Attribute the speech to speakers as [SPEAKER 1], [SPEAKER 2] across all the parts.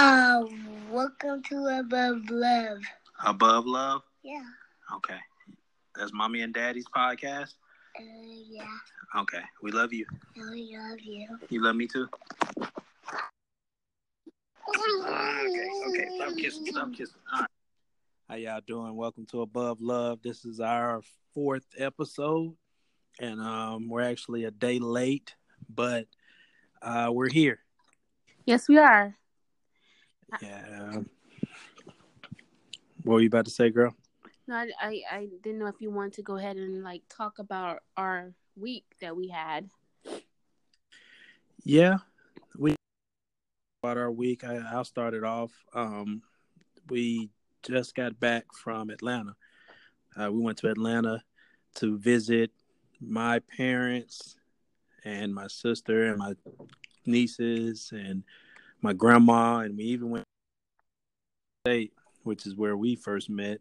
[SPEAKER 1] Uh, welcome to Above Love.
[SPEAKER 2] Above Love?
[SPEAKER 1] Yeah.
[SPEAKER 2] Okay. That's Mommy and Daddy's podcast?
[SPEAKER 1] Uh, yeah.
[SPEAKER 2] Okay. We love you.
[SPEAKER 1] I love you.
[SPEAKER 2] You love me too? Okay, okay. Stop kissing. Stop kissing. All right. How y'all doing? Welcome to Above Love. This is our fourth episode, and um, we're actually a day late, but uh, we're here.
[SPEAKER 3] Yes, we are.
[SPEAKER 2] Yeah. What were you about to say, girl?
[SPEAKER 3] No, I, I, I didn't know if you wanted to go ahead and like talk about our week that we had.
[SPEAKER 2] Yeah, we about our week. I, I'll start it off. Um, we just got back from Atlanta. Uh, we went to Atlanta to visit my parents and my sister and my nieces and my grandma, and we even went to state, which is where we first met,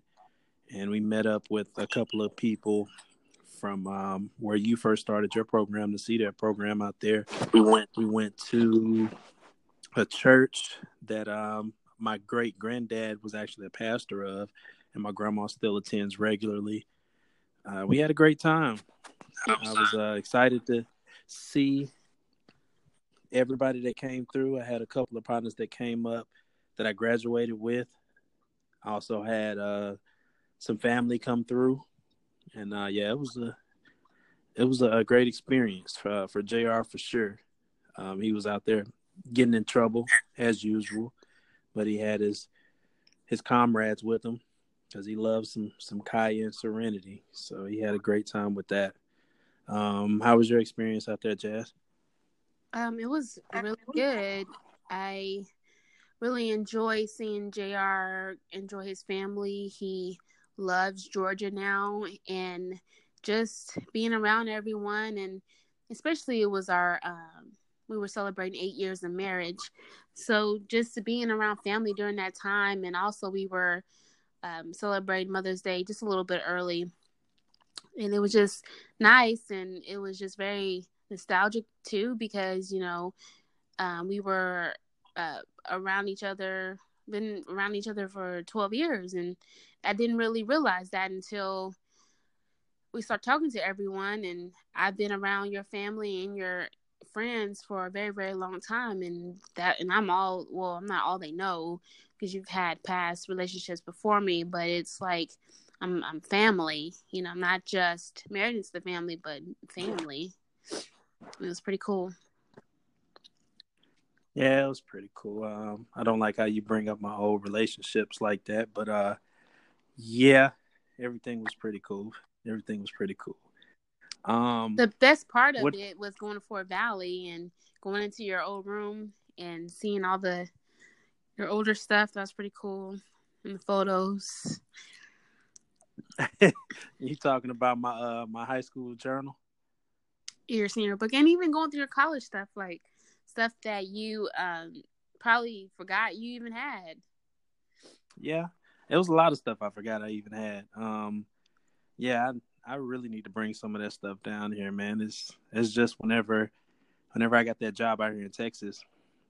[SPEAKER 2] and we met up with a couple of people from um, where you first started your program to see that program out there. We went we went to a church that um, my great granddad was actually a pastor of, and my grandma still attends regularly. Uh, we had a great time. I was uh, excited to see everybody that came through. I had a couple of partners that came up that I graduated with. I also had uh, some family come through, and uh, yeah, it was a it was a great experience for for Jr. for sure. Um, he was out there getting in trouble as usual, but he had his his comrades with him because he loves some some Kaya and Serenity. So he had a great time with that. Um, how was your experience out there, Jazz?
[SPEAKER 3] Um, it was really good. I really enjoy seeing Jr. enjoy his family. He loves Georgia now, and just being around everyone, and especially it was our um, we were celebrating eight years of marriage, so just being around family during that time, and also we were um, celebrating Mother's Day just a little bit early, and it was just nice, and it was just very nostalgic too because you know um, we were uh, around each other been around each other for 12 years and i didn't really realize that until we start talking to everyone and i've been around your family and your friends for a very very long time and that and i'm all well i'm not all they know because you've had past relationships before me but it's like i'm i'm family you know i'm not just married into the family but family it was pretty cool.
[SPEAKER 2] Yeah, it was pretty cool. Um, I don't like how you bring up my old relationships like that, but uh, yeah, everything was pretty cool. Everything was pretty cool. Um,
[SPEAKER 3] the best part of what, it was going to Fort Valley and going into your old room and seeing all the your older stuff. That was pretty cool. And the photos.
[SPEAKER 2] you talking about my uh my high school journal?
[SPEAKER 3] Your senior book and even going through your college stuff like stuff that you um probably forgot you even had.
[SPEAKER 2] Yeah it was a lot of stuff i forgot i even had. Um yeah I, I really need to bring some of that stuff down here man. It's it's just whenever whenever i got that job out here in texas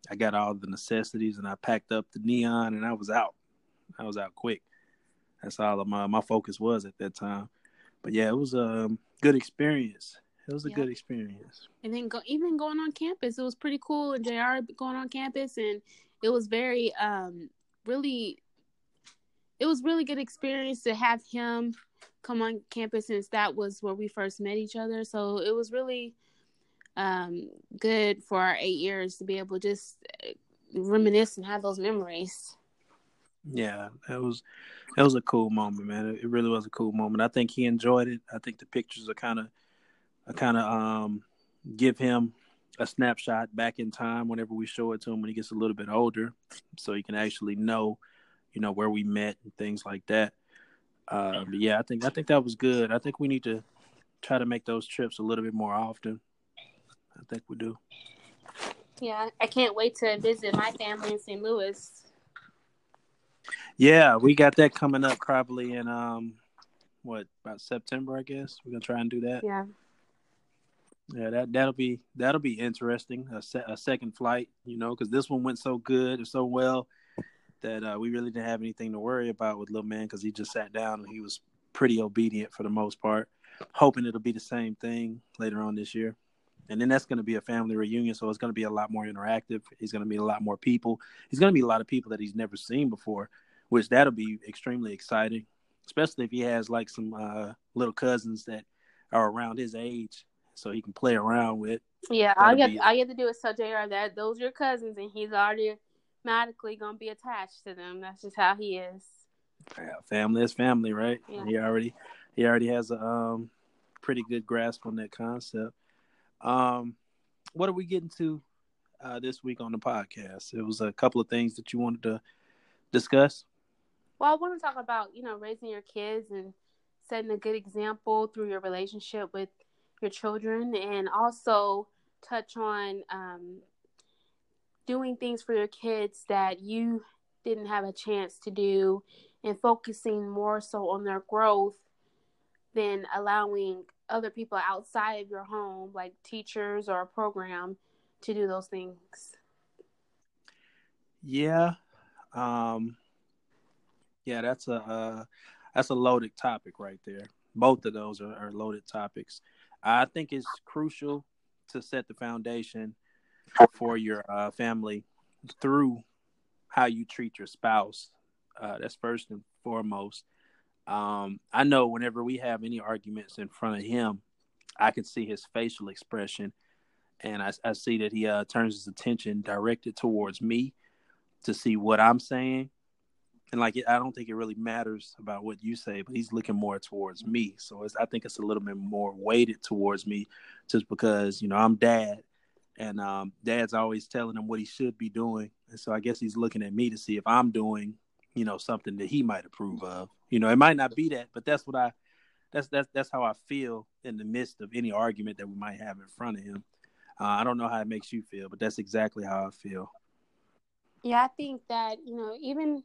[SPEAKER 2] i got all the necessities and i packed up the neon and i was out. I was out quick. That's all of my my focus was at that time. But yeah it was a good experience it was a good experience.
[SPEAKER 3] And then go, even going on campus, it was pretty cool. And Jr. going on campus, and it was very, um, really, it was really good experience to have him come on campus since that was where we first met each other. So it was really um, good for our eight years to be able to just uh, reminisce and have those memories.
[SPEAKER 2] Yeah, that was that was a cool moment, man. It really was a cool moment. I think he enjoyed it. I think the pictures are kind of I kind of um, give him a snapshot back in time whenever we show it to him when he gets a little bit older, so he can actually know, you know, where we met and things like that. Uh, but yeah, I think I think that was good. I think we need to try to make those trips a little bit more often. I think we do.
[SPEAKER 3] Yeah, I can't wait to visit my family in St. Louis.
[SPEAKER 2] Yeah, we got that coming up probably in um what about September, I guess. We're gonna try and do that.
[SPEAKER 3] Yeah.
[SPEAKER 2] Yeah, that that'll be that'll be interesting. A, se- a second flight, you know, because this one went so good or so well that uh, we really didn't have anything to worry about with little man because he just sat down and he was pretty obedient for the most part. Hoping it'll be the same thing later on this year. And then that's going to be a family reunion, so it's going to be a lot more interactive. He's going to meet a lot more people. He's going to meet a lot of people that he's never seen before, which that'll be extremely exciting, especially if he has like some uh, little cousins that are around his age, so he can play around with.
[SPEAKER 3] Yeah, all you, have,
[SPEAKER 2] be-
[SPEAKER 3] all you have to do is tell Jr. that those are your cousins, and he's already automatically gonna be attached to them. That's just how he is.
[SPEAKER 2] Yeah, family is family, right?
[SPEAKER 3] Yeah.
[SPEAKER 2] He already he already has a um pretty good grasp on that concept. Um, what are we getting to uh, this week on the podcast? It was a couple of things that you wanted to discuss.
[SPEAKER 3] Well, I want to talk about you know raising your kids and setting a good example through your relationship with your children, and also touch on um, doing things for your kids that you didn't have a chance to do, and focusing more so on their growth than allowing other people outside of your home, like teachers or a program, to do those things.
[SPEAKER 2] Yeah, um, yeah, that's a uh, that's a loaded topic right there. Both of those are, are loaded topics. I think it's crucial to set the foundation for your uh, family through how you treat your spouse. Uh, that's first and foremost. Um, I know whenever we have any arguments in front of him, I can see his facial expression, and I, I see that he uh, turns his attention directed towards me to see what I'm saying. And like, I don't think it really matters about what you say, but he's looking more towards me. So I think it's a little bit more weighted towards me, just because you know I'm dad, and um, dad's always telling him what he should be doing, and so I guess he's looking at me to see if I'm doing, you know, something that he might approve of. You know, it might not be that, but that's what I, that's that's that's how I feel in the midst of any argument that we might have in front of him. Uh, I don't know how it makes you feel, but that's exactly how I feel.
[SPEAKER 3] Yeah, I think that, you know, even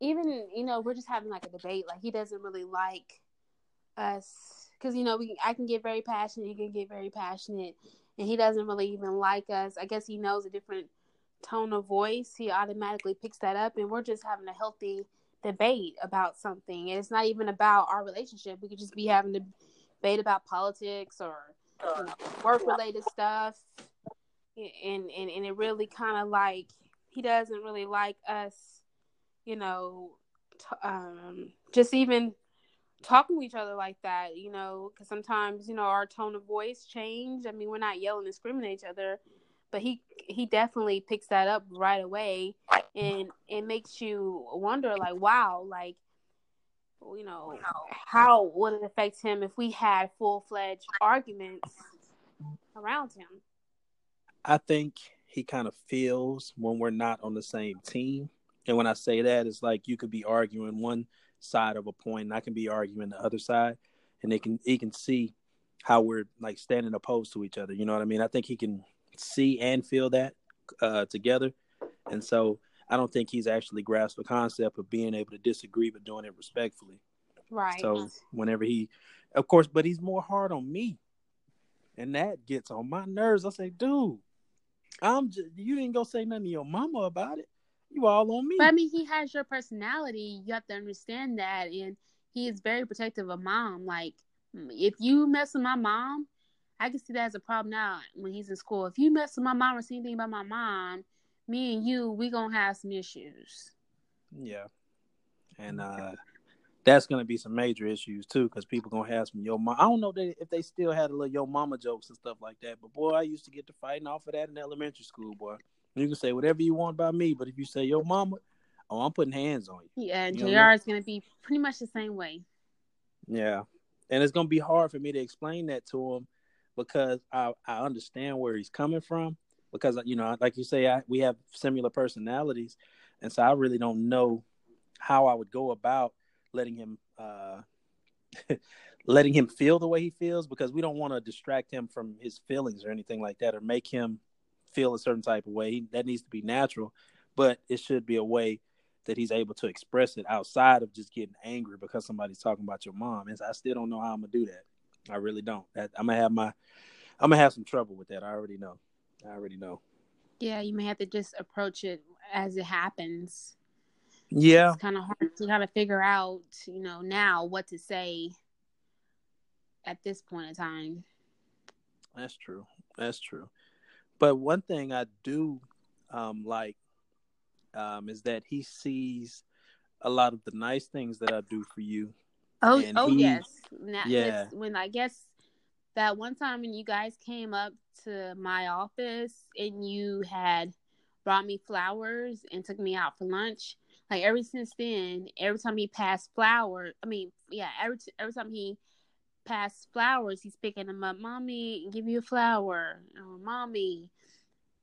[SPEAKER 3] even, you know, we're just having like a debate. Like he doesn't really like us because you know we I can get very passionate, he can get very passionate, and he doesn't really even like us. I guess he knows a different tone of voice. He automatically picks that up, and we're just having a healthy debate about something. And it's not even about our relationship. We could just be having a debate about politics or you know, work related stuff, and and and it really kind of like he doesn't really like us, you know, t- um, just even talking to each other like that, you know, because sometimes you know our tone of voice change. I mean, we're not yelling and screaming at each other, but he he definitely picks that up right away, and it makes you wonder, like, wow, like, you know, how would it affect him if we had full fledged arguments around him?
[SPEAKER 2] I think he kind of feels when we're not on the same team. And when I say that, it's like you could be arguing one side of a point, and I can be arguing the other side, and they can he can see how we're like standing opposed to each other. You know what I mean? I think he can see and feel that uh, together, and so I don't think he's actually grasped the concept of being able to disagree but doing it respectfully.
[SPEAKER 3] Right.
[SPEAKER 2] So whenever he, of course, but he's more hard on me, and that gets on my nerves. I say, dude, I'm just you ain't gonna say nothing to your mama about it. You all on me.
[SPEAKER 3] But I mean, he has your personality. You have to understand that, and he is very protective of mom. Like, if you mess with my mom, I can see that as a problem now when he's in school. If you mess with my mom or see anything about my mom, me and you, we gonna have some issues.
[SPEAKER 2] Yeah, and uh that's gonna be some major issues too, because people gonna have some yo mom. I don't know if they still had a little yo mama jokes and stuff like that, but boy, I used to get to fighting off of that in elementary school, boy. You can say whatever you want about me, but if you say yo mama, oh, I'm putting hands on you.
[SPEAKER 3] Yeah, and
[SPEAKER 2] You know
[SPEAKER 3] Jr. is gonna be pretty much the same way.
[SPEAKER 2] Yeah, and it's gonna be hard for me to explain that to him because I I understand where he's coming from because you know, like you say, I, we have similar personalities, and so I really don't know how I would go about letting him uh letting him feel the way he feels because we don't want to distract him from his feelings or anything like that or make him feel a certain type of way. He, that needs to be natural, but it should be a way that he's able to express it outside of just getting angry because somebody's talking about your mom. And I still don't know how I'm gonna do that. I really don't. That, I'm gonna have my I'm gonna have some trouble with that. I already know. I already know.
[SPEAKER 3] Yeah, you may have to just approach it as it happens.
[SPEAKER 2] Yeah,
[SPEAKER 3] It's kind of hard to kind of figure out, you know, now what to say at this point in time.
[SPEAKER 2] that's true. That's true. But one thing I do um, like um, is that he sees a lot of the nice things that I do for you.
[SPEAKER 3] Oh,
[SPEAKER 2] And
[SPEAKER 3] oh
[SPEAKER 2] he-
[SPEAKER 3] yes. Now,
[SPEAKER 2] Yeah.
[SPEAKER 3] When I guess that one time when you guys came up to my office and you had brought me flowers and took me out for lunch, like ever since then, every time he passed flowers, I mean, yeah, every every time he passed flowers, he's picking them up. Mommy, give you a flower. Or mommy.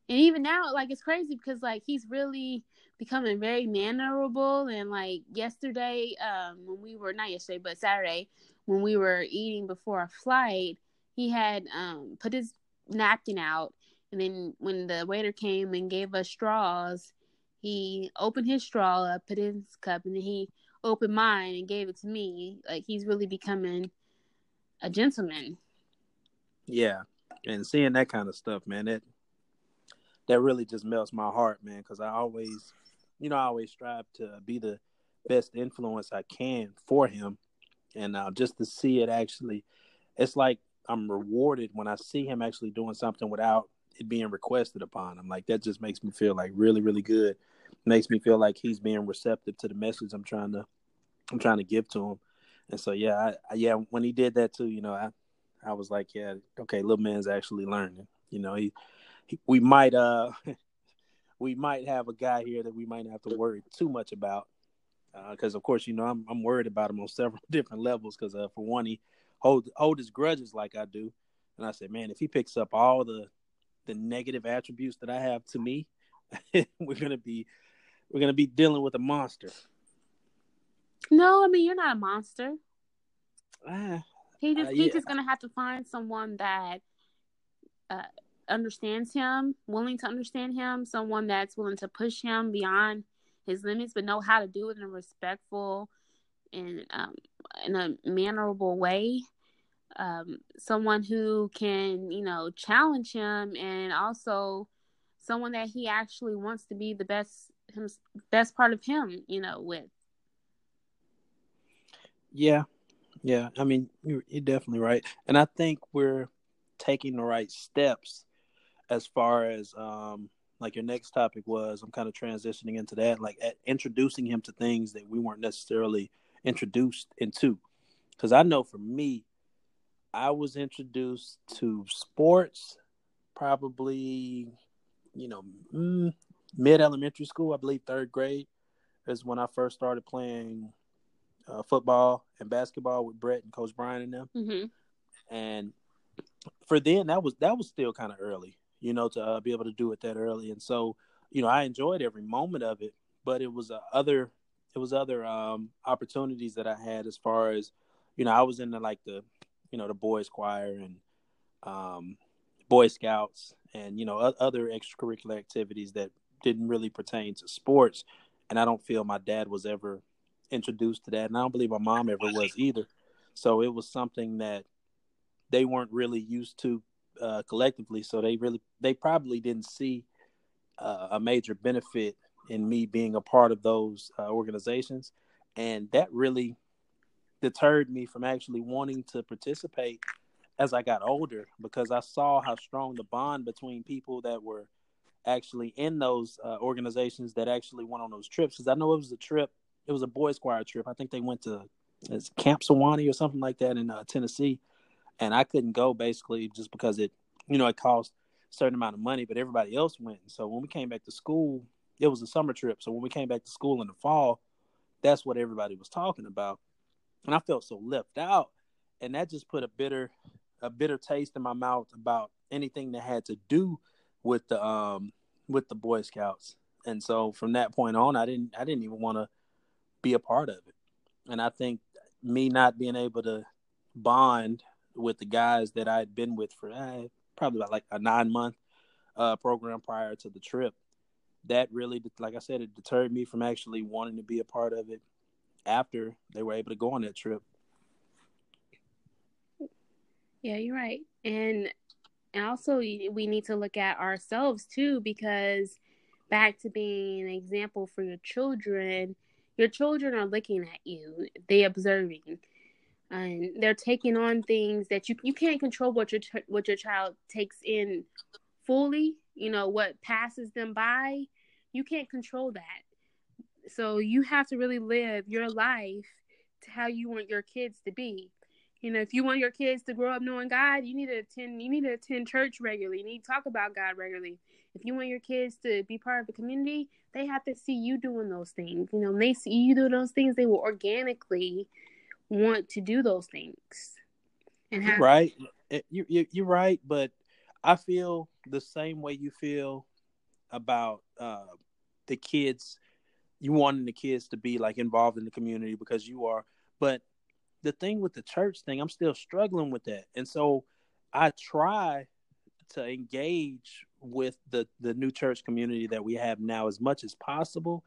[SPEAKER 3] And even now, like it's crazy because like he's really becoming very mannerable and like yesterday, um, when we were not yesterday, but Saturday, when we were eating before our flight, he had um put his napkin out and then when the waiter came and gave us straws, he opened his straw up, put in his cup, and then he opened mine and gave it to me. Like he's really becoming a gentleman.
[SPEAKER 2] Yeah, and seeing that kind of stuff, man, that that really just melts my heart, man. Because I always, you know, I always strive to be the best influence I can for him, and uh, just to see it actually, it's like I'm rewarded when I see him actually doing something without it being requested upon him. Like that just makes me feel like really, really good. Makes me feel like he's being receptive to the message I'm trying to, I'm trying to give to him. And so yeah, I, yeah, when he did that too, you know, I I was like, yeah, okay, little man's actually learning. You know, he, he we might uh we might have a guy here that we might not have to worry too much about because of course you know I'm I'm worried about him on several different levels because uh, for one he hold hold his grudges like I do, and I said, man, if he picks up all the the negative attributes that I have to me, we're gonna be we're gonna be dealing with a monster.
[SPEAKER 3] No, I mean you're not a monster.
[SPEAKER 2] Ah,
[SPEAKER 3] He just
[SPEAKER 2] Uh,
[SPEAKER 3] he's
[SPEAKER 2] yeah.
[SPEAKER 3] just gonna have to find someone that uh, understands him, willing to understand him, someone that's willing to push him beyond his limits, but know how to do it in a respectful and um, in a mannerable way. Um, someone who can, you know, challenge him, and also someone that he actually wants to be the best him best part of him, you know, with.
[SPEAKER 2] Yeah, yeah. I mean, you're, you're definitely right, and I think we're taking the right steps as far as um like your next topic was. I'm kind of transitioning into that, like at introducing him to things that we weren't necessarily introduced into. Because I know for me, I was introduced to sports probably, you know, mm, mid elementary school. I believe third grade is when I first started playing uh, football and basketball with Brett and Coach Brian and them.
[SPEAKER 3] hmm
[SPEAKER 2] And for then, that was that was still kind of early, you know, to uh, be able to do it that early. And so, you know, I enjoyed every moment of it, but it was uh, other it was other um, opportunities that I had as far as, you know, I was in the like the, you know, the boys choir and um, Boy Scouts and you know other extracurricular activities that didn't really pertain to sports. And I don't feel my dad was ever introduced to that, and I don't believe my mom ever was either. So it was something that they weren't really used to uh, collectively. So they really, they probably didn't see uh, a major benefit in me being a part of those uh, organizations, and that really deterred me from actually wanting to participate as I got older because I saw how strong the bond between people that were actually in those uh, organizations that actually went on those trips. Because I know it was a trip, it was a boys' choir trip. I think they went to Camp Sewanee or something like that in uh, Tennessee, and I couldn't go basically just because it, you know, it cost a certain amount of money, but everybody else went. So when we came back to school, it was a summer trip. So when we came back to school in the fall, that's what everybody was talking about, and I felt so left out, and that just put a bitter, a bitter taste in my mouth about anything that had to do with the um with the Boy Scouts. And so from that point on, I didn't I didn't even want to be a part of it. And I think me not being able to bond with the guys that I had been with for eh, probably about like a nine month uh, program prior to the trip, that really, like I said, it deterred me from actually wanting to be a part of it after they were able to go on that trip.
[SPEAKER 3] Yeah, you're right. And and also we need to look at ourselves too because back to being an example for your children your children are looking at you they observing and they're taking on things that you you can't control what your what your child takes in fully you know what passes them by. You can't control that. So you have to really live your life to how you want your kids to be you know if you want your kids to grow up knowing god you need to attend you need to attend church regularly. You need to talk about god regularly. If you want your kids to be part of the community they have to see you doing those things. You know when they see you doing those things they will organically want to do those things
[SPEAKER 2] and have- right. Eh, you, you you're right but i feel the same way you feel about uh, the kids you wanting the kids to be like involved in the community because you are. But the thing with the church thing i'm still struggling with that. And so i try to engage with the the new church community that we have now as much as possible.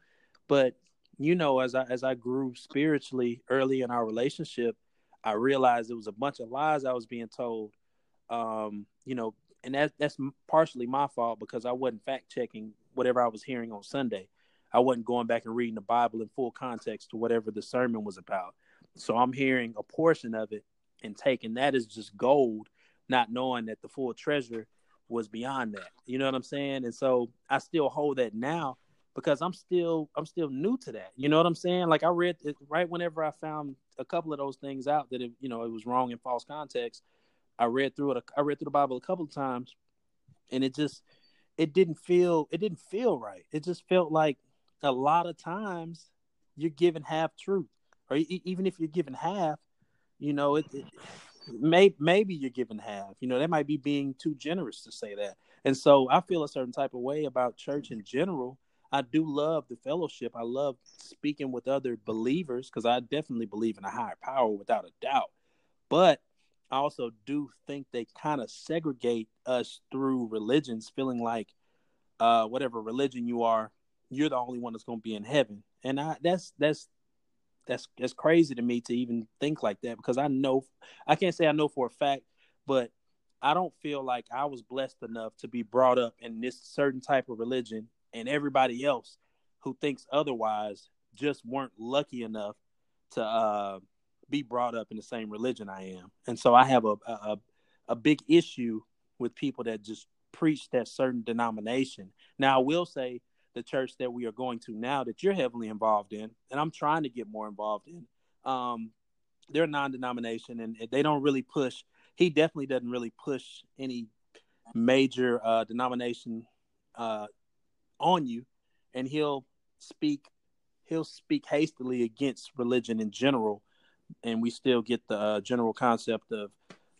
[SPEAKER 2] But you know as i as i grew spiritually early in our relationship i realized it was a bunch of lies i was being told. Um you know and that that's partially my fault because i wasn't fact checking whatever i was hearing on sunday. I wasn't going back and reading the bible in full context to whatever the sermon was about so i'm hearing a portion of it and taking that as just gold not knowing that the full treasure was beyond that. You know what I'm saying? And so I still hold that now because I'm still I'm still new to that. You know what I'm saying? Like I read it right whenever I found a couple of those things out that it, you know it was wrong in false context. I read through it. I read through the Bible a couple of times, and it just it didn't feel it didn't feel right. It just felt like a lot of times you're giving half truth, or even if you're given half, you know it, it may, maybe you're given half. You know, that might be being too generous to say that. And so I feel a certain type of way about church in general. I do love the fellowship. I love speaking with other believers because I definitely believe in a higher power without a doubt. But I also do think they kind of segregate us through religions, feeling like uh, whatever religion you are, you're the only one that's going to be in heaven. And I, that's that's that's that's crazy to me to even think like that because I know I can't say I know for a fact, but I don't feel like I was blessed enough to be brought up in this certain type of religion and everybody else who thinks otherwise just weren't lucky enough to uh, be brought up in the same religion I am. And so I have a, a a big issue with people that just preach that certain denomination. Now I will say the church that we are going to now that you're heavily involved in, and I'm trying to get more involved in. Um, they're non-denomination, and they don't really push. He definitely doesn't really push any major uh, denomination uh, on you, and he'll speak. He'll speak hastily against religion in general, and we still get the uh, general concept of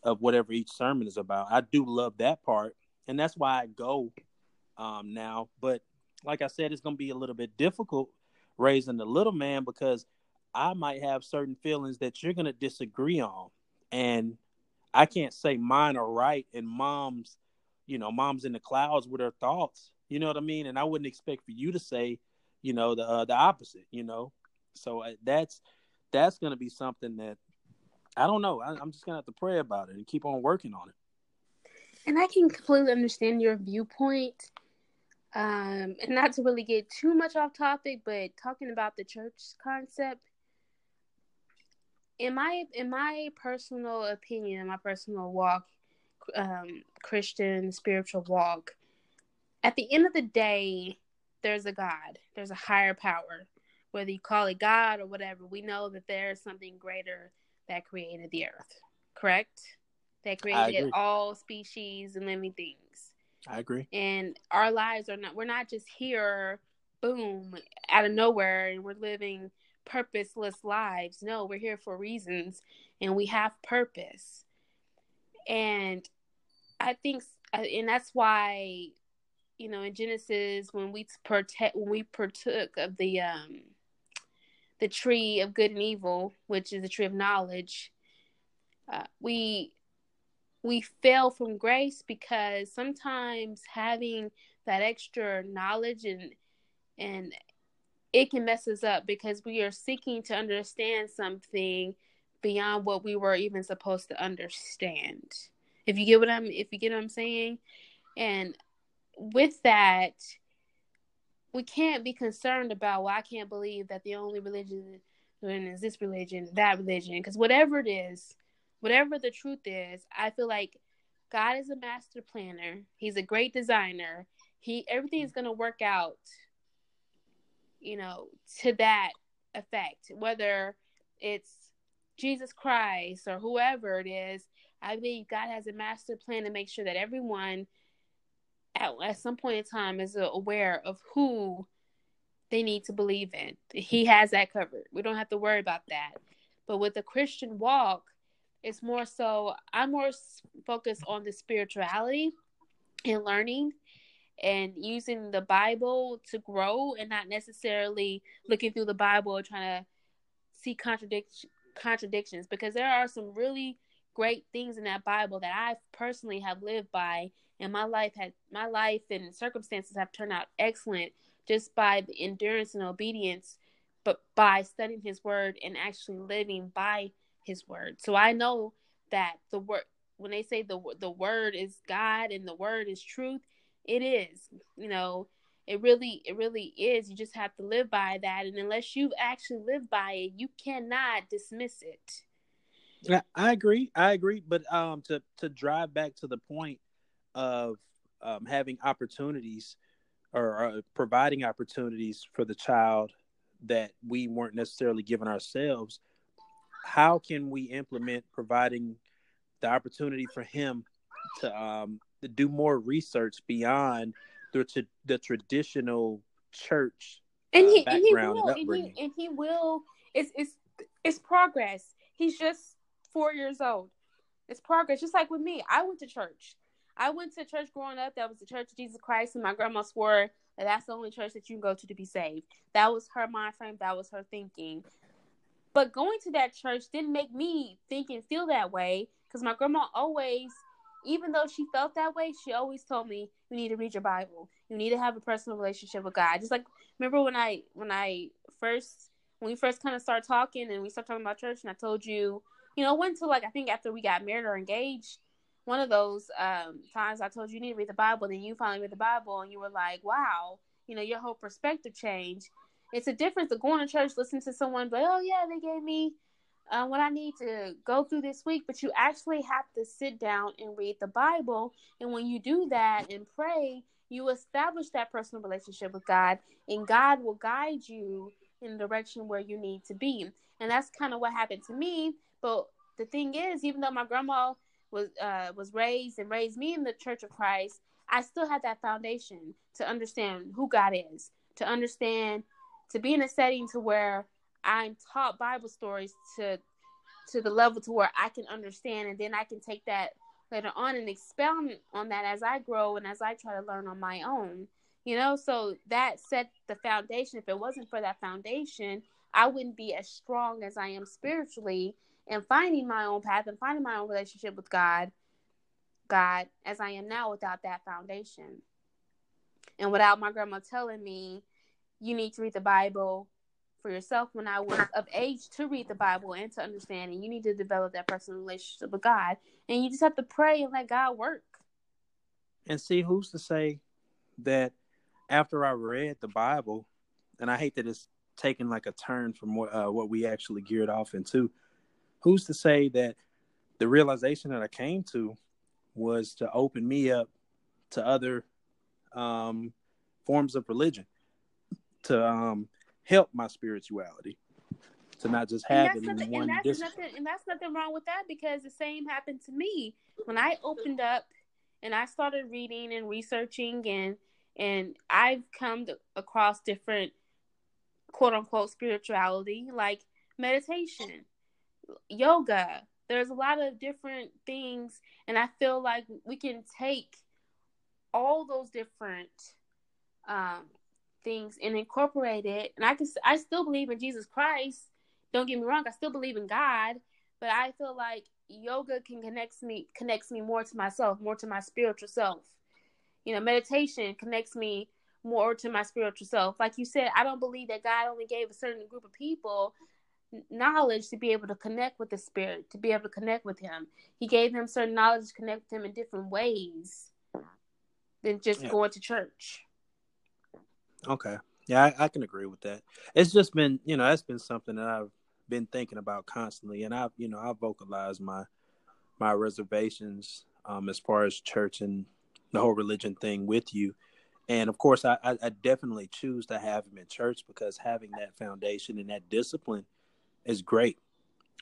[SPEAKER 2] of whatever each sermon is about. I do love that part, and that's why I go um, now. But like I said, it's going to be a little bit difficult raising the little man because I might have certain feelings that you're going to disagree on. And I can't say mine are right and mom's, you know, mom's in the clouds with her thoughts. You know what I mean? And I wouldn't expect for you to say, you know, the uh, the opposite, you know. So uh, that's that's going to be something that I don't know. I, I'm just going to have to pray about it and keep on working on it.
[SPEAKER 3] And I can completely understand your viewpoint um, and not to really get too much off topic, but talking about the church concept, in my in my personal opinion, my personal walk, um, Christian spiritual walk, at the end of the day, there's a God, there's a higher power. Whether you call it God or whatever, we know that there's something greater that created the earth. Correct? That created all species and living things.
[SPEAKER 2] I agree.
[SPEAKER 3] And our lives are not, we're not just here, boom, out of nowhere, and we're living purposeless lives. No, we're here for reasons and we have purpose. And I think, uh, and that's why, you know, in Genesis, when we protect, when we partook of the, um, the tree of good and evil, which is the tree of knowledge, uh, we we fail from grace because sometimes having that extra knowledge and and it can mess us up because we are seeking to understand something beyond what we were even supposed to understand. If you get what I'm if you get what I'm saying. And with that, we can't be concerned about well, I can't believe that the only religion is this religion, that religion. Because whatever it is, whatever the truth is, I feel like God is a master planner. He's a great designer. He everything is gonna work out, you know, to that effect. Whether it's Jesus Christ or whoever it is, I believe God has a master plan to make sure that everyone at, at some point in time is aware of who they need to believe in. He has that covered. We don't have to worry about that. But with the Christian walk, it's more so I'm more focused on the spirituality and learning and using the Bible to grow and not necessarily looking through the Bible trying to see contradict contradictions because there are some really great things in that Bible that I personally have lived by and my life had my life and circumstances have turned out excellent just by the endurance and obedience but by studying his word and actually living by his word. So I know that the word when they say the the word is God and the word is truth, it is. You know, it really it really is. You just have to live by that and unless you actually live by it, you cannot dismiss it.
[SPEAKER 2] I agree. I agree, but um to to drive back to the point of um, having opportunities or uh, providing opportunities for the child that we weren't necessarily given ourselves how can we implement providing the opportunity for him to um to do more research beyond the the traditional church
[SPEAKER 3] and he, uh, and he will and, and he, and he will it's it's it's progress. He's just four years old. It's progress just like with me. I went to church. I went to church growing up. That was the church of jesus christ and my grandma swore that that's the only church that you can go to to be saved. That was her mind frame. That was her thinking but going to that church didn't make me think and feel that way because my grandma always, even though she felt that way, she always told me you need to read your Bible. You need to have a personal relationship with God. Just like remember when I when I first when we first kind of started talking and we started talking about church and I told you, you know, went to like I think after we got married or engaged, one of those um, times I told you you need to read the Bible, then you finally read the Bible and you were like, wow, you know, your whole perspective changed it's a difference of going to church, listening to someone, but oh yeah, they gave me uh, what I need to go through this week. But you actually have to sit down and read the Bible, and when you do that and pray, you establish that personal relationship with God, and God will guide you in the direction where you need to be. And that's kind of what happened to me. But the thing is, even though my grandma was uh, was raised and raised me in the Church of Christ, I still had that foundation to understand who God is, to understand to be in a setting to where I'm taught Bible stories to to the level to where I can understand and then I can take that later on and expound on that as I grow and as I try to learn on my own. You know, so that set the foundation. If it wasn't for that foundation, I wouldn't be as strong as I am spiritually and finding my own path and finding my own relationship with God, God, as I am now without that foundation. And without my grandma telling me you need to read the Bible for yourself. When I was of age to read the Bible and to understand and you need to develop that personal relationship with God. And you just have to pray and let God work.
[SPEAKER 2] And see who's to say that after I read the Bible and I hate that it's taken like a turn from what uh, what we actually geared off into who's to say that the realization that I came to was to open me up to other um, forms of religion to um help my spirituality to not just have it in one
[SPEAKER 3] and that's nothing and that's nothing wrong with that because the same happened to me when I opened up and I started reading and researching and and I've come to, across different quote unquote spirituality like meditation, yoga. There's a lot of different things and I feel like we can take all those different um, things and incorporate it. And I can I still believe in Jesus Christ. Don't get me wrong, I still believe in God, but I feel like yoga can connect me connects me more to myself, more to my spiritual self. You know, meditation connects me more to my spiritual self. Like you said, I don't believe that God only gave a certain group of people knowledge to be able to connect with the spirit, to be able to connect with him. He gave them certain knowledge to connect with him in different ways than just
[SPEAKER 2] Yeah.
[SPEAKER 3] going to church.
[SPEAKER 2] Okay. Yeah, I, I can agree with that. It's just been, you know, that's been something that I've been thinking about constantly, and I've, you know, I've vocalized my my reservations um, as far as church and the whole religion thing with you. And of course, I, I, I definitely choose to have him in church because having that foundation and that discipline is great.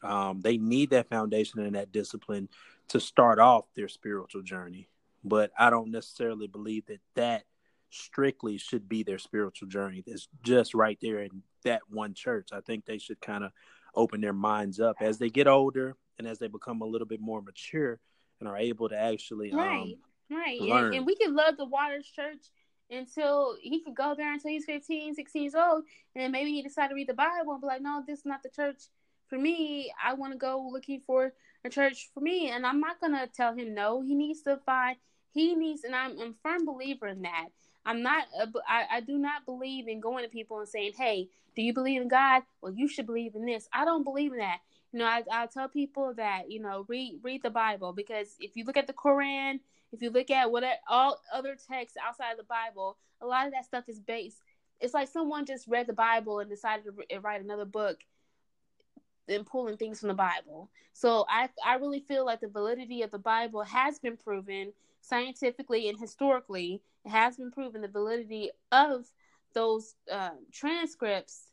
[SPEAKER 2] Um, they need that foundation and that discipline to start off their spiritual journey. But I don't necessarily believe that that strictly should be their spiritual journey. It's just right there in that one church. I think they should kind of open their minds up as they get older and as they become a little bit more mature and are able to actually um,
[SPEAKER 3] Right, right.
[SPEAKER 2] learn.
[SPEAKER 3] And, and we can love the Waters Church until he could go there until he's 15, 16 years old. And then maybe he decide to read the Bible and be like, no, this is not the church for me. I want to go looking for a church for me. And I'm not going to tell him no. He needs to find, he needs, and I'm a firm believer in that. I'm not, uh, I do not believe in going to people and saying, hey, do you believe in God? Well, you should believe in this. I don't believe in that. You know, I, I tell people that, you know, read, read the Bible because if you look at the Quran, if you look at what all other texts outside of the Bible, a lot of that stuff is based. It's like someone just read the Bible and decided to write another book and pulling things from the Bible. So I I really feel like the validity of the Bible has been proven scientifically and historically. It has been proven the validity of those uh, transcripts,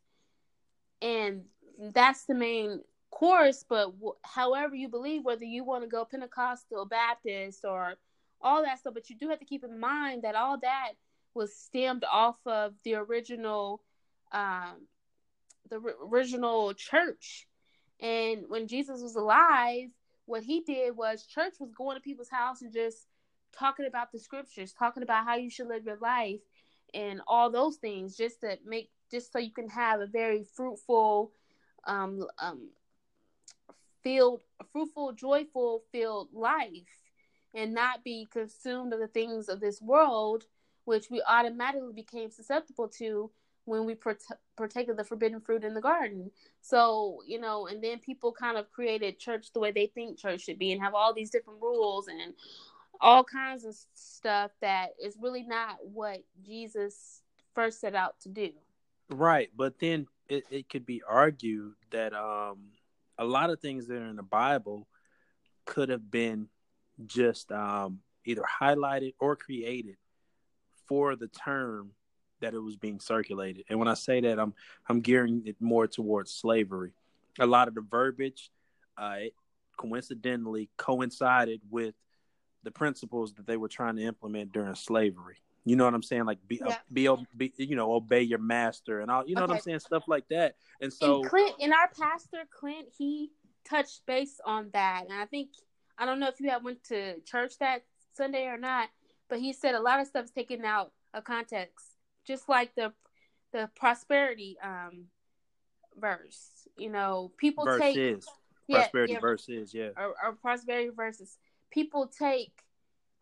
[SPEAKER 3] and that's the main course. But w- however you believe, whether you want to go Pentecostal, Baptist, or all that stuff, but you do have to keep in mind that all that was stemmed off of the original, um, the original church. And when Jesus was alive, what he did was church was going to people's house and just talking about the scriptures, talking about how you should live your life, and all those things, just to make, just so you can have a very fruitful, um, um, filled, fruitful, joyful, filled life and not be consumed of the things of this world, which we automatically became susceptible to when we partake of the forbidden fruit in the garden. So, you know, and then people kind of created church the way they think church should be and have all these different rules and all kinds of stuff that is really not what Jesus first set out to do.
[SPEAKER 2] Right, but then it, it could be argued that um, a lot of things that are in the Bible could have been just um, either highlighted or created for the term that it was being circulated. And when I say that, I'm I'm gearing it more towards slavery. A lot of the verbiage, uh, it coincidentally coincided with the principles that they were trying to implement during slavery. You know what I'm saying? Like be,
[SPEAKER 3] Yeah.
[SPEAKER 2] be, be you know, obey your master and all. You know what I'm saying? Stuff like that. And so,
[SPEAKER 3] and Clint and our pastor Clint, he touched base on that, and I think I don't know if you have went to church that Sunday or not, but he said a lot of stuff is taken out of context, just like the the prosperity um verse. You know, people
[SPEAKER 2] verse
[SPEAKER 3] take
[SPEAKER 2] is
[SPEAKER 3] yeah,
[SPEAKER 2] prosperity
[SPEAKER 3] yeah,
[SPEAKER 2] verse is yeah.
[SPEAKER 3] or, or prosperity verses. People take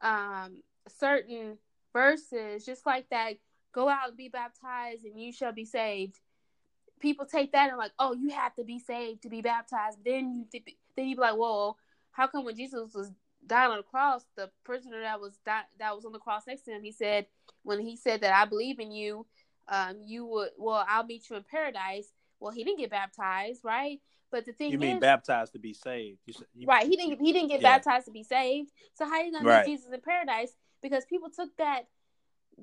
[SPEAKER 3] um certain verses just like that. Go out and be baptized, and you shall be saved. People take that and like, oh, you have to be saved to be baptized. Then you th- then you be like, whoa, how come when Jesus was dying on the cross, the prisoner that was di- that was on the cross next to him, he said when he said that I believe in you, um, you would well, I'll meet you in paradise. Well, he didn't get baptized, right? But the thing is
[SPEAKER 2] You mean
[SPEAKER 3] is,
[SPEAKER 2] baptized to be saved? You, said- you,
[SPEAKER 3] Right. He didn't he didn't get
[SPEAKER 2] Yeah.
[SPEAKER 3] baptized to be saved. So how you gonna
[SPEAKER 2] Right.
[SPEAKER 3] meet Jesus in paradise? Because people took that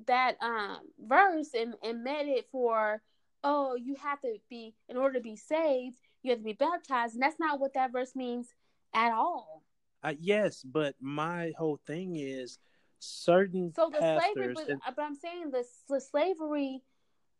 [SPEAKER 3] that um verse and, and meant it for oh, you have to be in order to be saved, you have to be baptized. And that's not what that verse means at all.
[SPEAKER 2] Uh, yes, but my whole thing is certain
[SPEAKER 3] So the slavery
[SPEAKER 2] and-
[SPEAKER 3] but I'm saying the, the slavery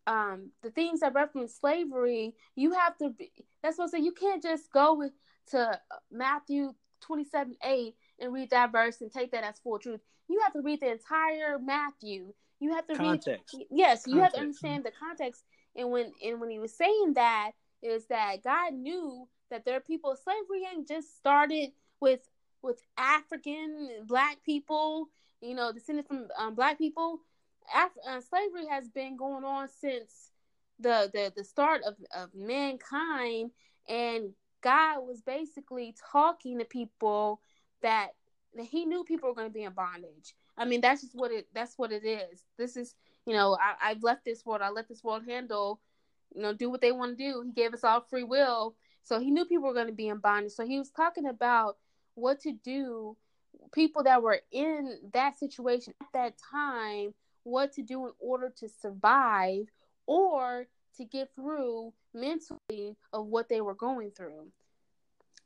[SPEAKER 3] um the things that reference slavery, you have to be that's what I'm saying. You can't just go with to Matthew twenty seven eight and read that verse and take that as full truth. You have to read the entire Matthew. You have to
[SPEAKER 2] Context.
[SPEAKER 3] read yes, you have to understand the context. And when and when he was saying that is that God knew that there are people slavery ain't just started with with African black people, you know, descended from um, black people. Af- uh, slavery has been going on since the the, the start of, of mankind and God was basically talking to people that that He knew people were going to be in bondage. I mean, that's just what it. That's what it is. This is, you know, I, I've left this world. I let this world handle, you know, do what they want to do. He gave us all free will, so He knew people were going to be in bondage. So He was talking about what to do. People that were in that situation at that time, what to do in order to survive or to get through mentally of what they were going through.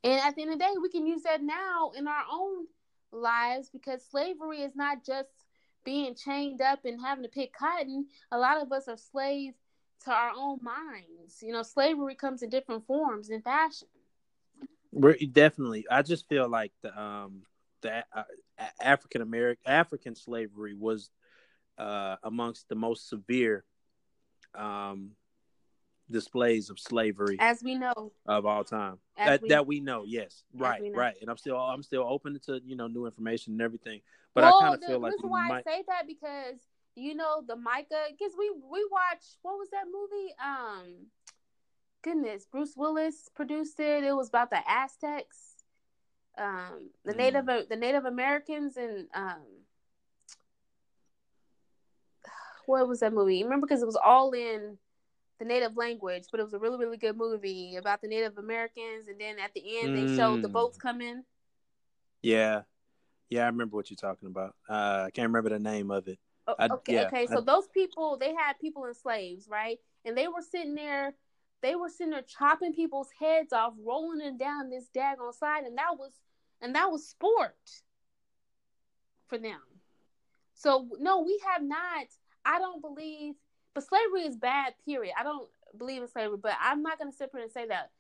[SPEAKER 3] And at the end of the day, we can use that now in our own lives because slavery is not just being chained up and having to pick cotton. A lot of us are slaves to our own minds. You know, slavery comes in different forms and fashion.
[SPEAKER 2] We're definitely. I just feel like the um the uh, African American African slavery was uh amongst the most severe um displays of slavery
[SPEAKER 3] as we know.
[SPEAKER 2] of all time. That we, that we know yes. Right know. right. And i'm still i'm still open to you know new information and everything. But well, i kind of feel like
[SPEAKER 3] reason why might... i say that because you know the micah because we we watch what was that movie? Um goodness bruce willis produced it. It was about the aztecs um the mm. native the native americans and um what was that movie remember because it was all in the native language, but it was a really, really good movie about the Native Americans. And then at the end, they showed the boats mm. coming.
[SPEAKER 2] Yeah, yeah, I remember what you're talking about. Uh, I can't remember the name of it.
[SPEAKER 3] Oh, I, okay, yeah, okay. So I, those people, they had people in slaves, right? And they were sitting there, they were sitting there chopping people's heads off, rolling it down this daggone side, and that was, and that was sport for them. So no, we have not. I don't believe but slavery is bad, period. I don't believe in slavery, but I'm not going to sit here and say that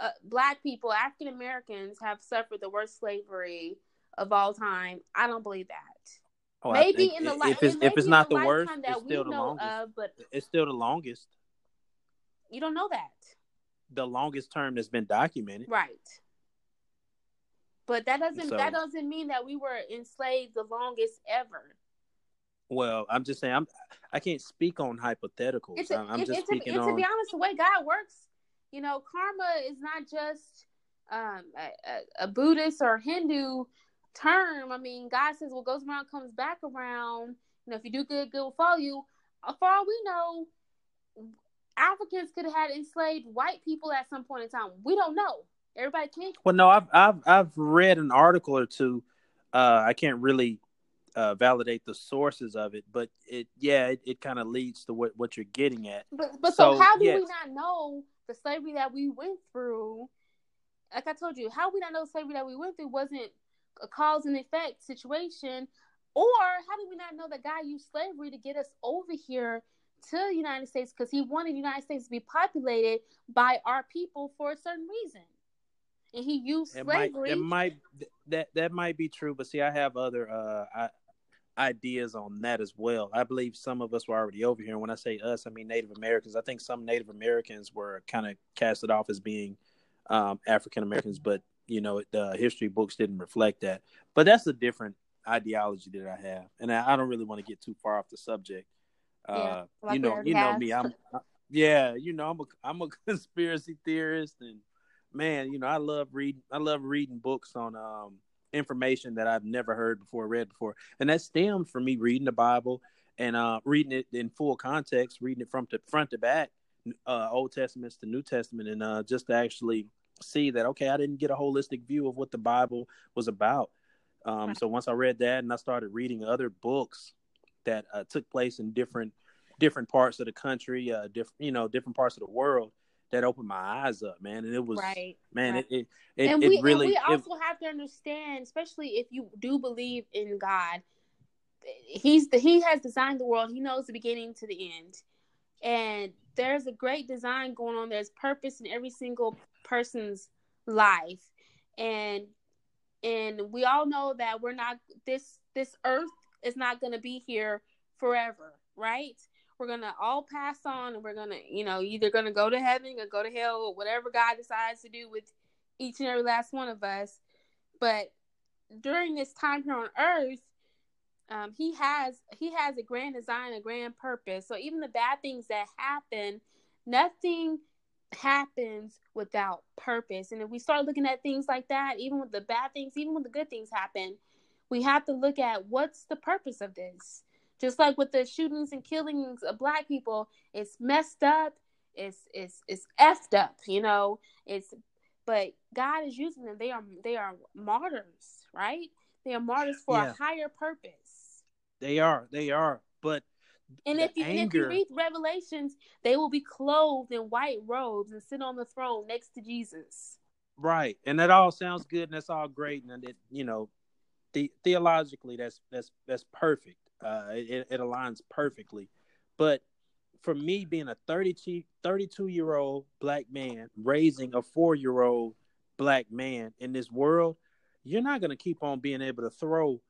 [SPEAKER 3] uh, black people, African Americans, have suffered the worst slavery of all time. I don't believe that. Oh, maybe in the li-
[SPEAKER 2] if it's, if it's not the worst, it's still the longest. Of, but it's still the longest.
[SPEAKER 3] You don't know that.
[SPEAKER 2] The longest term that's been documented,
[SPEAKER 3] right? But that doesn't so, that doesn't mean that we were enslaved the longest ever.
[SPEAKER 2] Well, I'm just saying I'm I can't speak on hypotheticals. It's a, I'm just
[SPEAKER 3] it's
[SPEAKER 2] speaking
[SPEAKER 3] a,
[SPEAKER 2] on.
[SPEAKER 3] To be honest, the way God works, you know, karma is not just um, a, a, Buddhist or Hindu term. I mean, God says what goes around comes back around. You know, if you do good, good will follow you. Uh, for all we know, Africans could have had enslaved white people at some point in time. We don't know. Everybody can't.
[SPEAKER 2] Well, no, I've I've I've read an article or two. Uh, I can't really uh, validate the sources of it, but it yeah, it, it kind of leads to what, what you're getting at.
[SPEAKER 3] But but so, so how do yes. we not know the slavery that we went through? Like I told you, how we not know slavery that we went through wasn't a cause and effect situation, or how do we not know that God used slavery to get us over here to the United States because He wanted the United States to be populated by our people for a certain reason and he used
[SPEAKER 2] it
[SPEAKER 3] slavery.
[SPEAKER 2] Might, it might that that might be true, but see, I have other uh, ideas on that as well. I believe some of us were already over here. And when I say us, I mean Native Americans. I think some Native Americans were kind of casted off as being um, African Americans, but you know, the history books didn't reflect that. But that's a different ideology that I have, and I, I don't really want to get too far off the subject. Uh, yeah, you know, you know me. I'm, I, yeah, you know, I'm a I'm a conspiracy theorist, and man, you know, I love reading. I love reading books on um information that I've never heard before, read before, and that stems from me reading the Bible and uh, reading it in full context, reading it from to front to back, uh, Old Testament to New Testament, and uh, just to actually see that okay, I didn't get a holistic view of what the Bible was about. Um, so once I read that, and I started reading other books that uh, took place in different different parts of the country, uh, different you know different parts of the world, that opened my eyes up, man. And it was right, man, right. it it, it,
[SPEAKER 3] and
[SPEAKER 2] it
[SPEAKER 3] we,
[SPEAKER 2] really.
[SPEAKER 3] And we also it, have to understand, especially if you do believe in God, He's the He has designed the world. He knows the beginning to the end, and there's a great design going on. There's purpose in every single person's life, and and we all know that we're not this this earth is not going to be here forever, right? we're gonna all pass on and we're gonna you know either gonna go to heaven or go to hell or whatever god decides to do with each and every last one of us but during this time here on earth um, he has he has a grand design a grand purpose so even the bad things that happen nothing happens without purpose. And if we start looking at things like that, even with the bad things, even when the good things happen, we have to look at what's the purpose of this. Just like with the shootings and killings of black people, it's messed up, it's it's it's effed up, you know. It's but God is using them. They are they are martyrs, right? They are martyrs for
[SPEAKER 2] Yeah.
[SPEAKER 3] a higher purpose.
[SPEAKER 2] They are. They are. But
[SPEAKER 3] And if you and if you read Revelations, they will be clothed in white robes and sit on the throne next to Jesus.
[SPEAKER 2] right, and that all sounds good, and that's all great, and it you know, the, theologically, that's that's that's perfect. Uh, it, it aligns perfectly. But for me, being a 32, 32 year old black man raising a four year old black man in this world, you're not going to keep on being able to throw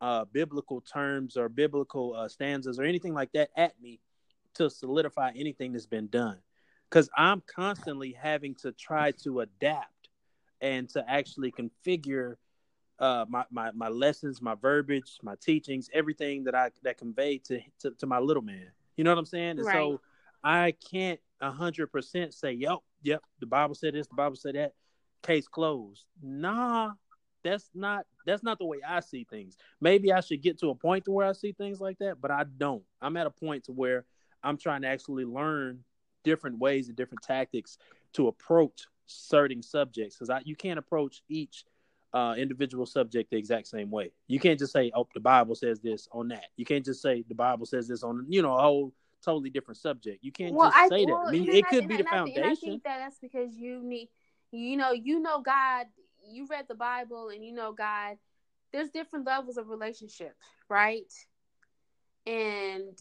[SPEAKER 2] uh, biblical terms or biblical uh, stanzas or anything like that at me to solidify anything that's been done. Because I'm constantly having to try to adapt and to actually configure uh, my, my my lessons, my verbiage, my teachings, everything that I that convey to, to to my little man. You know what I'm saying? And
[SPEAKER 3] Right.
[SPEAKER 2] so I can't a hundred percent say, "Yep, yep." The Bible said this. The Bible said that. Case closed. Nah, that's not that's not the way I see things. Maybe I should get to a point to where I see things like that, but I don't. I'm at a point to where I'm trying to actually learn different ways and different tactics to approach certain subjects because you can't approach each uh, individual subject the exact same way. You can't just say, "Oh, the Bible says this on that." You can't just say the Bible says this on you know a whole totally different subject. You can't just say that. I mean, it
[SPEAKER 3] I-
[SPEAKER 2] could be
[SPEAKER 3] I-
[SPEAKER 2] the
[SPEAKER 3] and I I
[SPEAKER 2] foundation.
[SPEAKER 3] think that that's because you need, you know, you know God. You read the Bible and you know God. There's different levels of relationship, right? And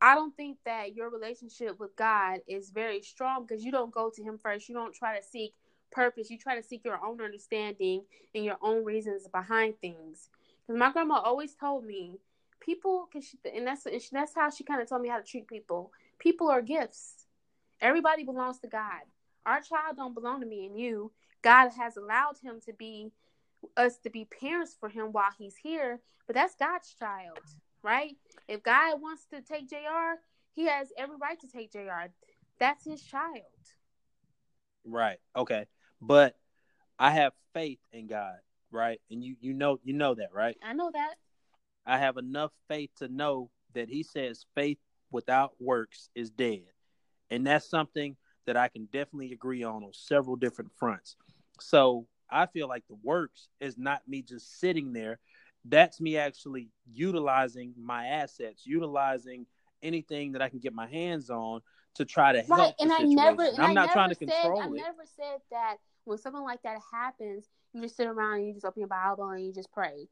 [SPEAKER 3] I don't think that your relationship with God is very strong because you don't go to Him first. You don't try to seek purpose. You try to seek your own understanding and your own reasons behind things. Because my grandma always told me, people, cause she, and that's and she, that's how she kind of told me how to treat people. People are gifts. Everybody belongs to God. Our child don't belong to me and you. God has allowed him to be us to be parents for him while he's here, but that's God's child, right? If God wants to take JR, he has every right to take JR. That's his child.
[SPEAKER 2] Right. Okay. But I have faith in God, right? And you you know you know that, right?
[SPEAKER 3] I know that.
[SPEAKER 2] I have enough faith to know that he says faith without works is dead. And that's something that I can definitely agree on on several different fronts. So I feel like the works is not me just sitting there. That's me actually utilizing my assets, utilizing anything that I can get my hands on to try to help.
[SPEAKER 3] Right,
[SPEAKER 2] the
[SPEAKER 3] and I
[SPEAKER 2] situation.
[SPEAKER 3] never, and
[SPEAKER 2] I'm
[SPEAKER 3] I
[SPEAKER 2] not trying to
[SPEAKER 3] said,
[SPEAKER 2] control
[SPEAKER 3] I
[SPEAKER 2] it.
[SPEAKER 3] never said that when something like that happens, you just sit around and you just open your Bible and you just pray.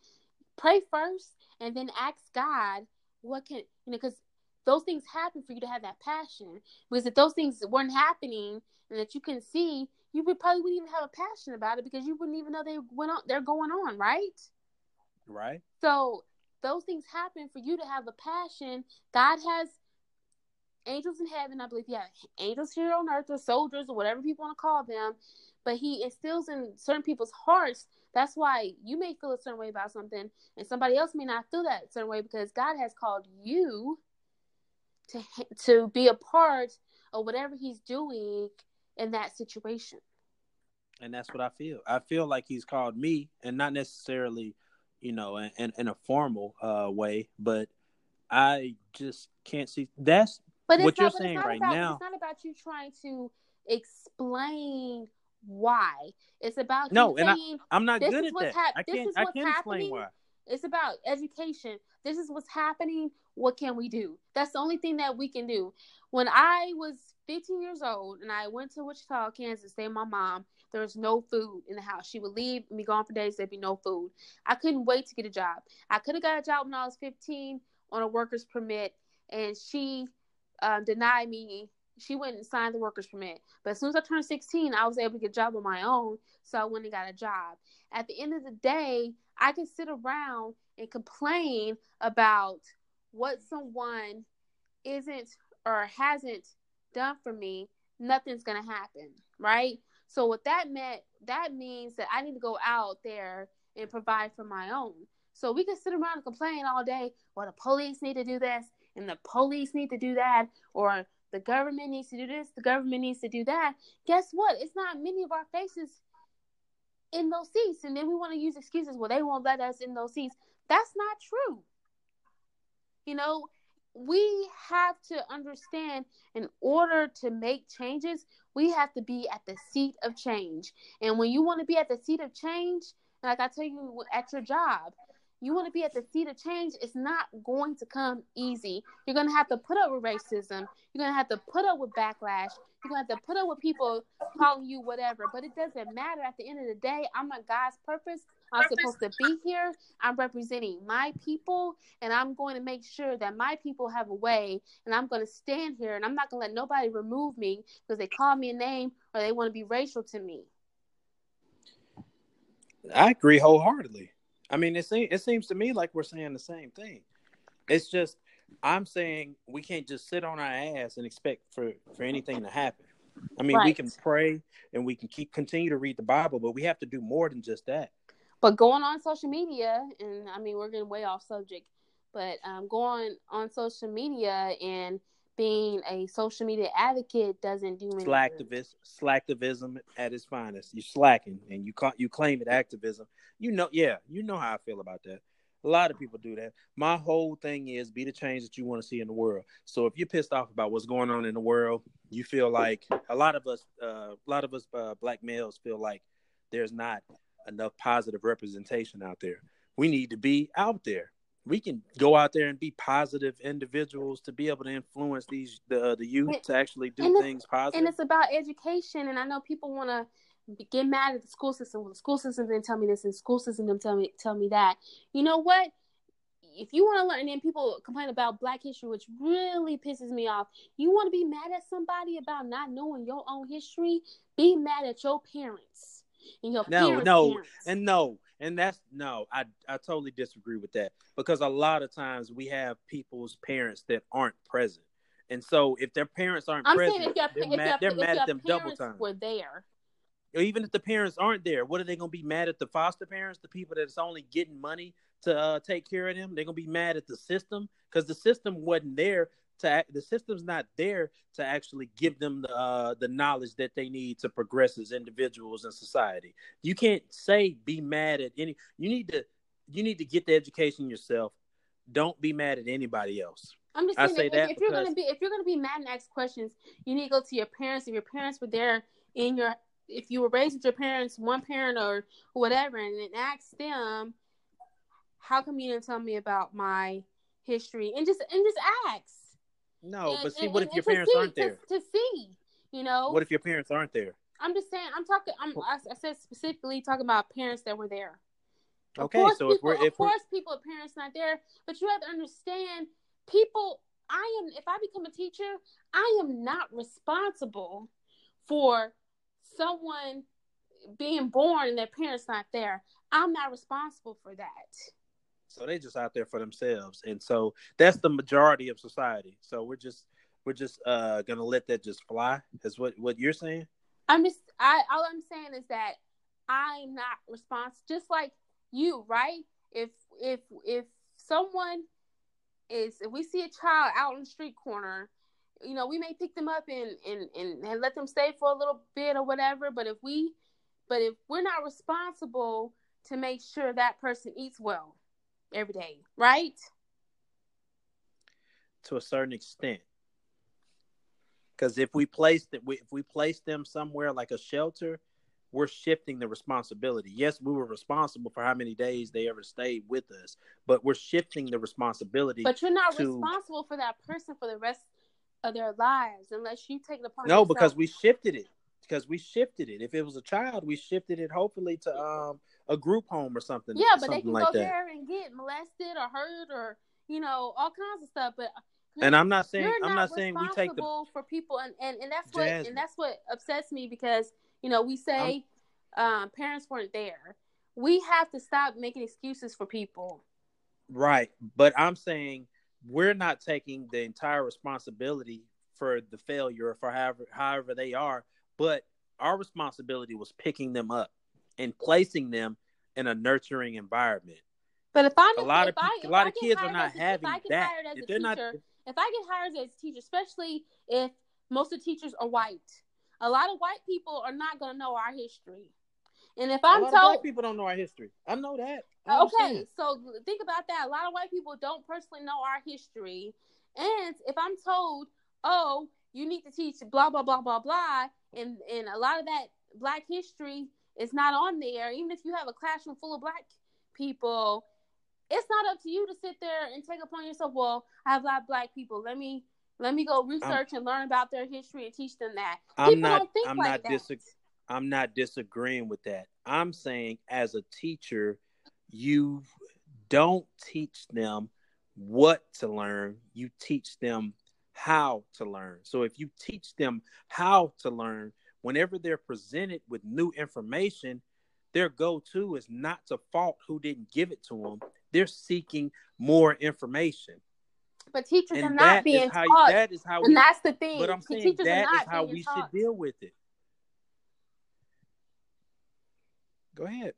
[SPEAKER 3] Pray first, and then ask God what can you know because those things happen for you to have that passion. Because if those things weren't happening and that you can see, you would probably wouldn't even have a passion about it because you wouldn't even know they went on. They're going on, right?
[SPEAKER 2] Right?
[SPEAKER 3] So those things happen for you to have a passion. God has angels in heaven. I believe he has angels here on earth or soldiers or whatever people want to call them. But he instills in certain people's hearts. That's why you may feel a certain way about something, and somebody else may not feel that certain way because God has called you to to be a part of whatever He's doing in that situation.
[SPEAKER 2] and that's what I feel. I feel like he's called me, and not necessarily, you know, in, in, in a formal uh, way, but I just can't see. That's
[SPEAKER 3] But it's
[SPEAKER 2] What
[SPEAKER 3] not,
[SPEAKER 2] you're saying
[SPEAKER 3] not
[SPEAKER 2] right
[SPEAKER 3] about,
[SPEAKER 2] now-
[SPEAKER 3] it's not about you trying to explain why. It's about
[SPEAKER 2] No,
[SPEAKER 3] you
[SPEAKER 2] and I-
[SPEAKER 3] saying
[SPEAKER 2] I'm not
[SPEAKER 3] This
[SPEAKER 2] good
[SPEAKER 3] is
[SPEAKER 2] at
[SPEAKER 3] what's
[SPEAKER 2] that.
[SPEAKER 3] hap-
[SPEAKER 2] I
[SPEAKER 3] this
[SPEAKER 2] can't.
[SPEAKER 3] is
[SPEAKER 2] I
[SPEAKER 3] what's
[SPEAKER 2] can't explain
[SPEAKER 3] happening.
[SPEAKER 2] why.
[SPEAKER 3] it's about education. This is what's happening. What can we do? That's the only thing that we can do. When I was 15 years old and I went to Wichita, Kansas, to stay with my mom, there was no food in the house. She would leave and be gone for days. There'd be no food. I couldn't wait to get a job. I could have got a job when I was 15 on a worker's permit, and she um, denied me. She went and signed the worker's permit. But as soon as I turned 16, I was able to get a job on my own. So I went and got a job. At the end of the day, I can sit around and complain about what someone isn't or hasn't done for me. Nothing's going to happen, right? So what that meant, that means that I need to go out there and provide for my own. So we can sit around and complain all day. Well, the police need to do this, and the police need to do that, or the government needs to do this, the government needs to do that. Guess what? It's not many of our faces in those seats. And then we want to use excuses, well, they won't let us in those seats. That's not true. You know, we have to understand in order to make changes, we have to be at the seat of change. And when you want to be at the seat of change, like I tell you at your job, you want to be at the seat of change, it's not going to come easy. You're going to have to put up with racism. You're going to have to put up with backlash. You're going to have to put up with people calling you whatever. But it doesn't matter. At the end of the day, I'm on God's purpose. I'm supposed to be here. I'm representing my people, and I'm going to make sure that my people have a way. And I'm going to stand here, and I'm not going to let nobody remove me because they call me a name or they want to be racial to me.
[SPEAKER 2] I agree wholeheartedly. I mean, it seems it seems to me like we're saying the same thing. It's just I'm saying we can't just sit on our ass and expect for for anything to happen. I mean, right. we can pray and we can keep continue to read the Bible, but we have to do more than just that.
[SPEAKER 3] But going on social media, and I mean, we're getting way off subject, but um, going on social media and being a social media advocate doesn't do anything.
[SPEAKER 2] Slacktivist, slacktivism at its finest. You're slacking and you you claim it activism. You know, yeah, you know how I feel about that. A lot of people do that. My whole thing is be the change that you want to see in the world. So if you're pissed off about what's going on in the world, you feel like a lot of us, uh, a lot of us uh, black males feel like there's not enough positive representation out there. We need to be out there we can go out there and be positive individuals to be able to influence these the uh, the youth to actually do things positive.
[SPEAKER 3] And it's about education. And I know people want to get mad at the school system. Well, the school system didn't tell me this, and the school system didn't tell me tell me that. You know what? If you want to learn, and then people complain about Black history, which really pisses me off. You want to be mad at somebody about not knowing your own history? Be mad at your parents and your
[SPEAKER 2] no,
[SPEAKER 3] parents.
[SPEAKER 2] No,
[SPEAKER 3] parents.
[SPEAKER 2] and no, and that's no, I I totally disagree with that because a lot of times we have people's parents that aren't present, and so if their parents aren't
[SPEAKER 3] I'm
[SPEAKER 2] present,
[SPEAKER 3] saying if your,
[SPEAKER 2] they're
[SPEAKER 3] if
[SPEAKER 2] mad,
[SPEAKER 3] your,
[SPEAKER 2] they're mad at them double time.
[SPEAKER 3] Were there.
[SPEAKER 2] Even if the parents aren't there, what are they going to be mad at the foster parents, the people that's only getting money to uh, take care of them? They're going to be mad at the system because the system wasn't there to the system's not there to actually give them the uh, the knowledge that they need to progress as individuals in society. You can't say be mad at any. You need to you need to get the education yourself. Don't be mad at anybody else.
[SPEAKER 3] I'm just saying, if, that if, you're gonna be if you're gonna be mad and ask questions, you need to go to your parents. If your parents were there in your, if you were raised with your parents, one parent or whatever, and then ask them, how come you didn't tell me about my history? And just and just ask.
[SPEAKER 2] No, and, but see, and, what if your parents
[SPEAKER 3] see,
[SPEAKER 2] aren't there?
[SPEAKER 3] To, to, see, you know.
[SPEAKER 2] What if your parents aren't there?
[SPEAKER 3] I'm just saying. I'm talking. I'm. I, I said specifically talking about parents that were there.
[SPEAKER 2] Okay, of course, so
[SPEAKER 3] people,
[SPEAKER 2] if we're,
[SPEAKER 3] of course, we're... people, parents not there, but you have to understand, people. I am. If I become a teacher, I am not responsible for someone being born and their parents not there. I'm not responsible for that.
[SPEAKER 2] So they just out there for themselves, and so that's the majority of society. So we're just we're just uh gonna let that just fly. Is what what you're saying?
[SPEAKER 3] I'm just I all I'm saying is that I'm not responsible. Just like you, right? If if if someone is if we see a child out in the street corner, you know, we may pick them up and and and, and let them stay for a little bit or whatever. But if we but if we're not responsible to make sure that person eats well, every day, right?
[SPEAKER 2] To a certain extent. Because if we place that, if we place them somewhere like a shelter, we're shifting the responsibility. Yes, we were responsible for how many days they ever stayed with us, but we're shifting the responsibility.
[SPEAKER 3] But you're not to... responsible for that person for the rest of their lives unless you take the
[SPEAKER 2] part. No, because we shifted it. Because we shifted it. If it was a child, we shifted it hopefully to um a group home or something.
[SPEAKER 3] Yeah, but
[SPEAKER 2] something
[SPEAKER 3] they can
[SPEAKER 2] like
[SPEAKER 3] go
[SPEAKER 2] that.
[SPEAKER 3] there and get molested or hurt or you know all kinds of stuff. But
[SPEAKER 2] and I'm not saying
[SPEAKER 3] I'm
[SPEAKER 2] not, not saying we take the
[SPEAKER 3] for people and, and and that's what Jasmine. and that's what upsets me because you know we say um, parents weren't there. We have to stop making excuses for people.
[SPEAKER 2] Right, but I'm saying we're not taking the entire responsibility for the failure for however however they are, but our responsibility was picking them up and placing them in a nurturing environment.
[SPEAKER 3] But if I'm
[SPEAKER 2] a lot
[SPEAKER 3] of
[SPEAKER 2] I, a lot of kids are not having that.
[SPEAKER 3] If
[SPEAKER 2] they're
[SPEAKER 3] teacher,
[SPEAKER 2] not.
[SPEAKER 3] if I get hired as a teacher, especially if most of the teachers are white, a lot of white people are not going to know our history. And if I'm
[SPEAKER 2] a lot
[SPEAKER 3] told,
[SPEAKER 2] people don't know our history. I know that. I
[SPEAKER 3] okay,
[SPEAKER 2] understand.
[SPEAKER 3] so think about that. A lot of white people don't personally know our history. And if I'm told, oh, you need to teach blah blah blah blah blah, and and a lot of that black history is not on there, even if you have a classroom full of black people, it's not up to you to sit there and take upon yourself, well, I have a lot of black people. Let me let me go research and learn about their history and teach them that.
[SPEAKER 2] I'm
[SPEAKER 3] people
[SPEAKER 2] not.
[SPEAKER 3] don't think
[SPEAKER 2] I'm
[SPEAKER 3] like
[SPEAKER 2] not
[SPEAKER 3] that.
[SPEAKER 2] disag- I'm not disagreeing with that. I'm saying as a teacher, you don't teach them what to learn. You teach them how to learn. So if you teach them how to learn, whenever they're presented with new information, their go-to is not to fault who didn't give it to them. They're seeking more information,
[SPEAKER 3] But teachers are not being
[SPEAKER 2] how
[SPEAKER 3] taught.
[SPEAKER 2] that is how
[SPEAKER 3] and
[SPEAKER 2] we.
[SPEAKER 3] that's the thing.
[SPEAKER 2] But I'm saying
[SPEAKER 3] teachers
[SPEAKER 2] that is how we
[SPEAKER 3] taught.
[SPEAKER 2] should deal with it. Go ahead.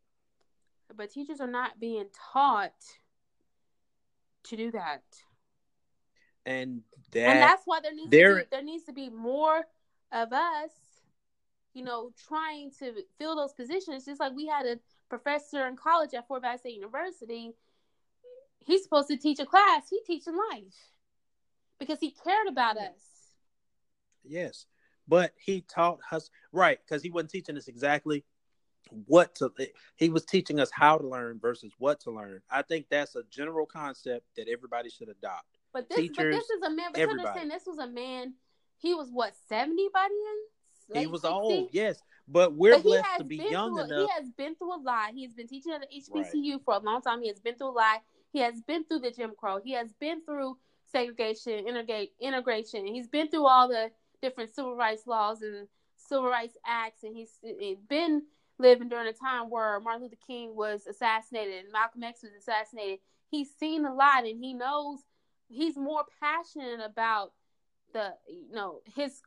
[SPEAKER 3] But teachers are not being taught to do that.
[SPEAKER 2] And
[SPEAKER 3] and that's why there needs to be there needs to be more of us you know trying to fill those positions just like we had a professor in college at fort valley state university he's supposed to teach a class he teaching life because he cared about us
[SPEAKER 2] Yes, but he taught us right because he wasn't teaching us exactly what to. He was teaching us how to learn versus what to learn. I think that's a general concept that everybody should adopt.
[SPEAKER 3] But this but this is a man but you understand this was a man he was what 70 by then
[SPEAKER 2] he was
[SPEAKER 3] 60?
[SPEAKER 2] old, yes, but we're
[SPEAKER 3] But
[SPEAKER 2] blessed to be young
[SPEAKER 3] through,
[SPEAKER 2] enough.
[SPEAKER 3] He has been through a lot. He has been teaching at the HBCU for a long time. He has been through a lot. He has been through the Jim Crow. He has been through segregation, integrate, integration. He's been through all the different civil rights laws and civil rights acts, and he's he's been living during a time where Martin Luther King was assassinated and Malcolm X was assassinated. He's seen a lot, and he knows he's more passionate about the you know his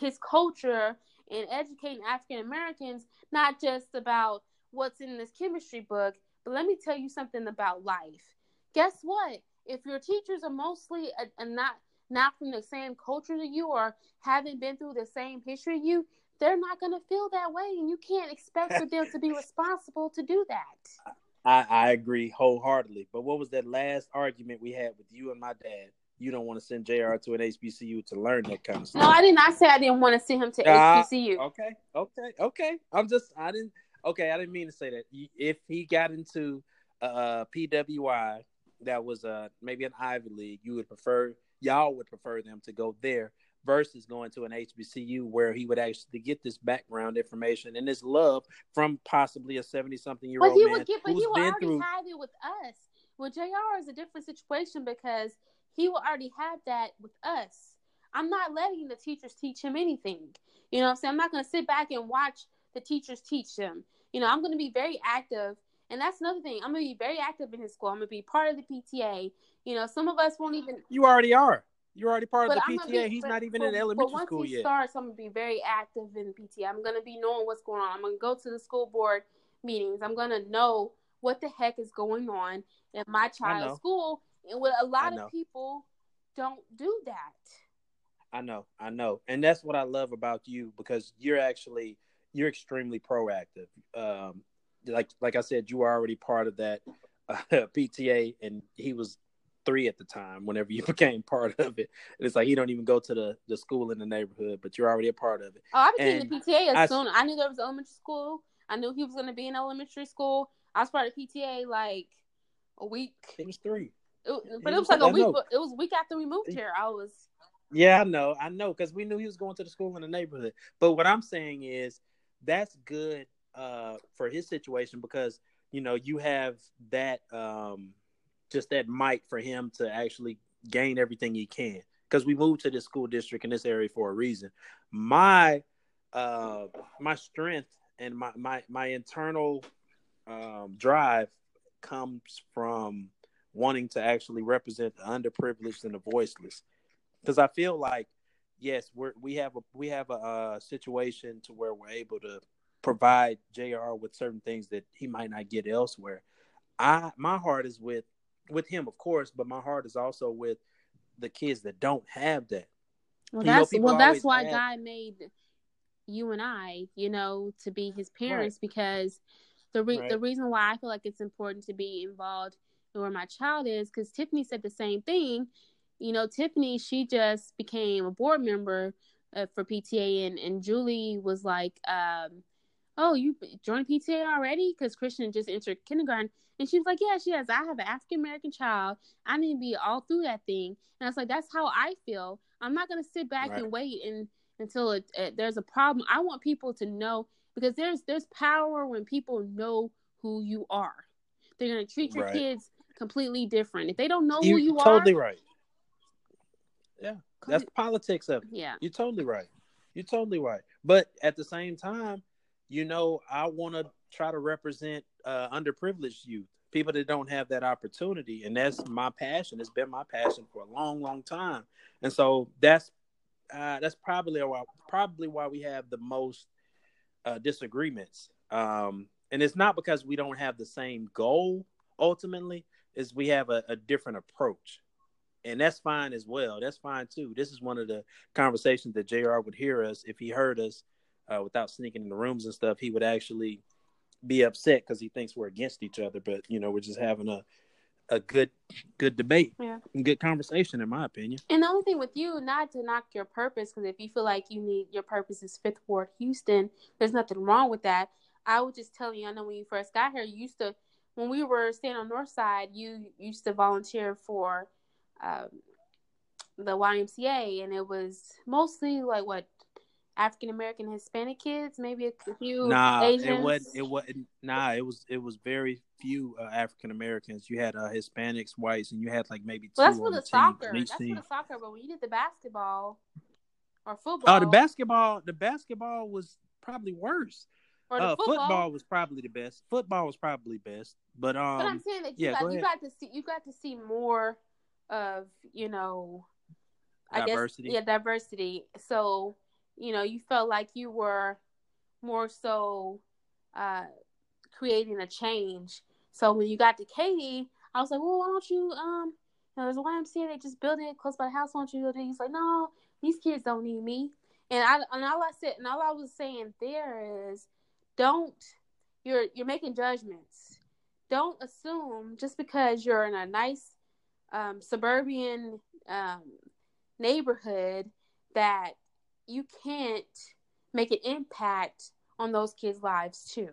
[SPEAKER 3] his culture and educating African Americans, not just about what's in this chemistry book, but let me tell you something about life. Guess what? If your teachers are mostly a, a not not from the same culture as you or haven't been through the same history as you, they're not going to feel that way, and you can't expect for them to be responsible to do that.
[SPEAKER 2] I, I agree wholeheartedly. But what was that last argument we had with you and my dad? You don't want to send Jr. to an HBCU to learn that kind of stuff.
[SPEAKER 3] No, I did not I say I didn't want to send him to
[SPEAKER 2] Ah,
[SPEAKER 3] HBCU.
[SPEAKER 2] Okay, okay, okay. I'm just I didn't okay, I didn't mean to say that. If he got into uh PWI that was uh maybe an Ivy League, you would prefer y'all would prefer them to go there versus going to an HBCU where he would actually get this background information and this love from possibly a 70 something year
[SPEAKER 3] But
[SPEAKER 2] old
[SPEAKER 3] he
[SPEAKER 2] man
[SPEAKER 3] would get, but
[SPEAKER 2] who's
[SPEAKER 3] he would
[SPEAKER 2] been
[SPEAKER 3] already
[SPEAKER 2] through
[SPEAKER 3] have it with us. Well, Jr. is a different situation because he will already have that with us. I'm not letting the teachers teach him anything. You know what I'm saying? I'm not going to sit back and watch the teachers teach him. You know, I'm going to be very active. And that's another thing. I'm going to be very active in his school. I'm going to be part of the PTA. You know, some of us won't even.
[SPEAKER 2] you already are. You're already part of the
[SPEAKER 3] I'm
[SPEAKER 2] PTA.
[SPEAKER 3] be-
[SPEAKER 2] He's
[SPEAKER 3] but-
[SPEAKER 2] not even
[SPEAKER 3] but-
[SPEAKER 2] in elementary
[SPEAKER 3] but once
[SPEAKER 2] school
[SPEAKER 3] he
[SPEAKER 2] yet.
[SPEAKER 3] starts, I'm gonna be very active in the PTA. I'm gonna be knowing what's going on. I'm gonna go to the school board meetings. I'm gonna know what the heck is going on in my child's school. And with a lot of people don't do that.
[SPEAKER 2] I know, I know, and that's what I love about you because you're actually you're extremely proactive. Um, like like I said, you were already part of that uh, PTA, and he was three at the time. Whenever you became part of it, and it's like you don't even go to the the school in the neighborhood, but you're already a part of it.
[SPEAKER 3] Oh, I became
[SPEAKER 2] And
[SPEAKER 3] the PTA as
[SPEAKER 2] I-
[SPEAKER 3] soon. I knew there was elementary school. I knew he was gonna be in elementary school. I was part of PTA like a week.
[SPEAKER 2] It was three.
[SPEAKER 3] It, but it was like a week. It was a week after we moved here. I was.
[SPEAKER 2] Yeah, I know, I know, because we knew he was going to the school in the neighborhood. But what I'm saying is that's good uh, for his situation because you know you have that um, just that mic for him to actually gain everything he can. Because we moved to this school district in this area for a reason. My uh, my strength and my my my internal um, drive comes from wanting to actually represent the underprivileged and the voiceless because I feel like yes, we're we have a we have a uh, situation to where we're able to provide Jr. with certain things that he might not get elsewhere. I my heart is with with him, of course, but my heart is also with the kids that don't have that.
[SPEAKER 3] Well,
[SPEAKER 2] You
[SPEAKER 3] that's
[SPEAKER 2] people
[SPEAKER 3] well, that's why God made you and I, you know, to be His parents because the re-
[SPEAKER 2] Right.
[SPEAKER 3] the reason why I feel like it's important to be involved in where my child is because Tiffany said the same thing. You know, Tiffany, she just became a board member uh, for PTA, and and Julie was like, um, "Oh, you joined PTA already?" Because Christian just entered kindergarten, and she was like, "Yeah, she has. I have an African American child. I need to be all through that thing." And I was like, "That's how I feel. I'm not gonna sit back
[SPEAKER 2] Right.
[SPEAKER 3] and wait and until it, it, there's a problem. I want people to know because there's there's power when people know who you are. They're gonna treat your
[SPEAKER 2] Right.
[SPEAKER 3] kids completely different. If they don't know who
[SPEAKER 2] You're
[SPEAKER 3] you
[SPEAKER 2] totally
[SPEAKER 3] are,
[SPEAKER 2] right. Yeah, that's the politics of it.
[SPEAKER 3] yeah,
[SPEAKER 2] You're totally right. You're totally right. But at the same time, you know, I want to try to represent uh, underprivileged youth, people that don't have that opportunity, and that's my passion. It's been my passion for a long, long time, and so that's uh, that's probably why probably why we have the most uh, disagreements. Um, and it's not because we don't have the same goal. Ultimately, is we have a, a different approach and that's fine as well. That's fine too. This is one of the conversations that Jr. would hear us if he heard us uh, without sneaking in the rooms and stuff. He would actually be upset because he thinks we're against each other. But you know, we're just having a a good good debate,
[SPEAKER 3] Yeah.
[SPEAKER 2] and good conversation, in my opinion.
[SPEAKER 3] And the only thing with you, not to knock your purpose, because if you feel like you need your purpose is Fifth Ward Houston, there's nothing wrong with that. I would just tell you, I know when you first got here, you used to, when we were staying on North Side, you used to volunteer for um, the YMCA, and it was mostly like what African American Hispanic kids, maybe a few
[SPEAKER 2] Nah,
[SPEAKER 3] Asians.
[SPEAKER 2] it wasn't. It wasn't. Nah, it was. It was very few uh, African Americans. You had uh, Hispanics, whites, and you had like maybe two
[SPEAKER 3] well, that's for the
[SPEAKER 2] the
[SPEAKER 3] soccer. That's for the soccer. But when you did the basketball or football,
[SPEAKER 2] Oh, the basketball. The basketball was probably worse. Uh,
[SPEAKER 3] football,
[SPEAKER 2] football was probably the best. Football was probably best, but um,
[SPEAKER 3] But I'm saying that you
[SPEAKER 2] yeah,
[SPEAKER 3] got
[SPEAKER 2] go
[SPEAKER 3] you got to see you got to see more of you know, I
[SPEAKER 2] Diversity.
[SPEAKER 3] guess yeah diversity. So you know you felt like you were more so uh, creating a change. So when you got to Katy, I was like, well, why don't you um, you know, there's a YMCA they just built it close by the house. Why don't you go there? He's like, no, these kids don't need me. And I and all I said and all I was saying there is, don't you're you're making judgments don't assume just because you're in a nice um, suburban um, neighborhood that you can't make an impact on those kids' lives too.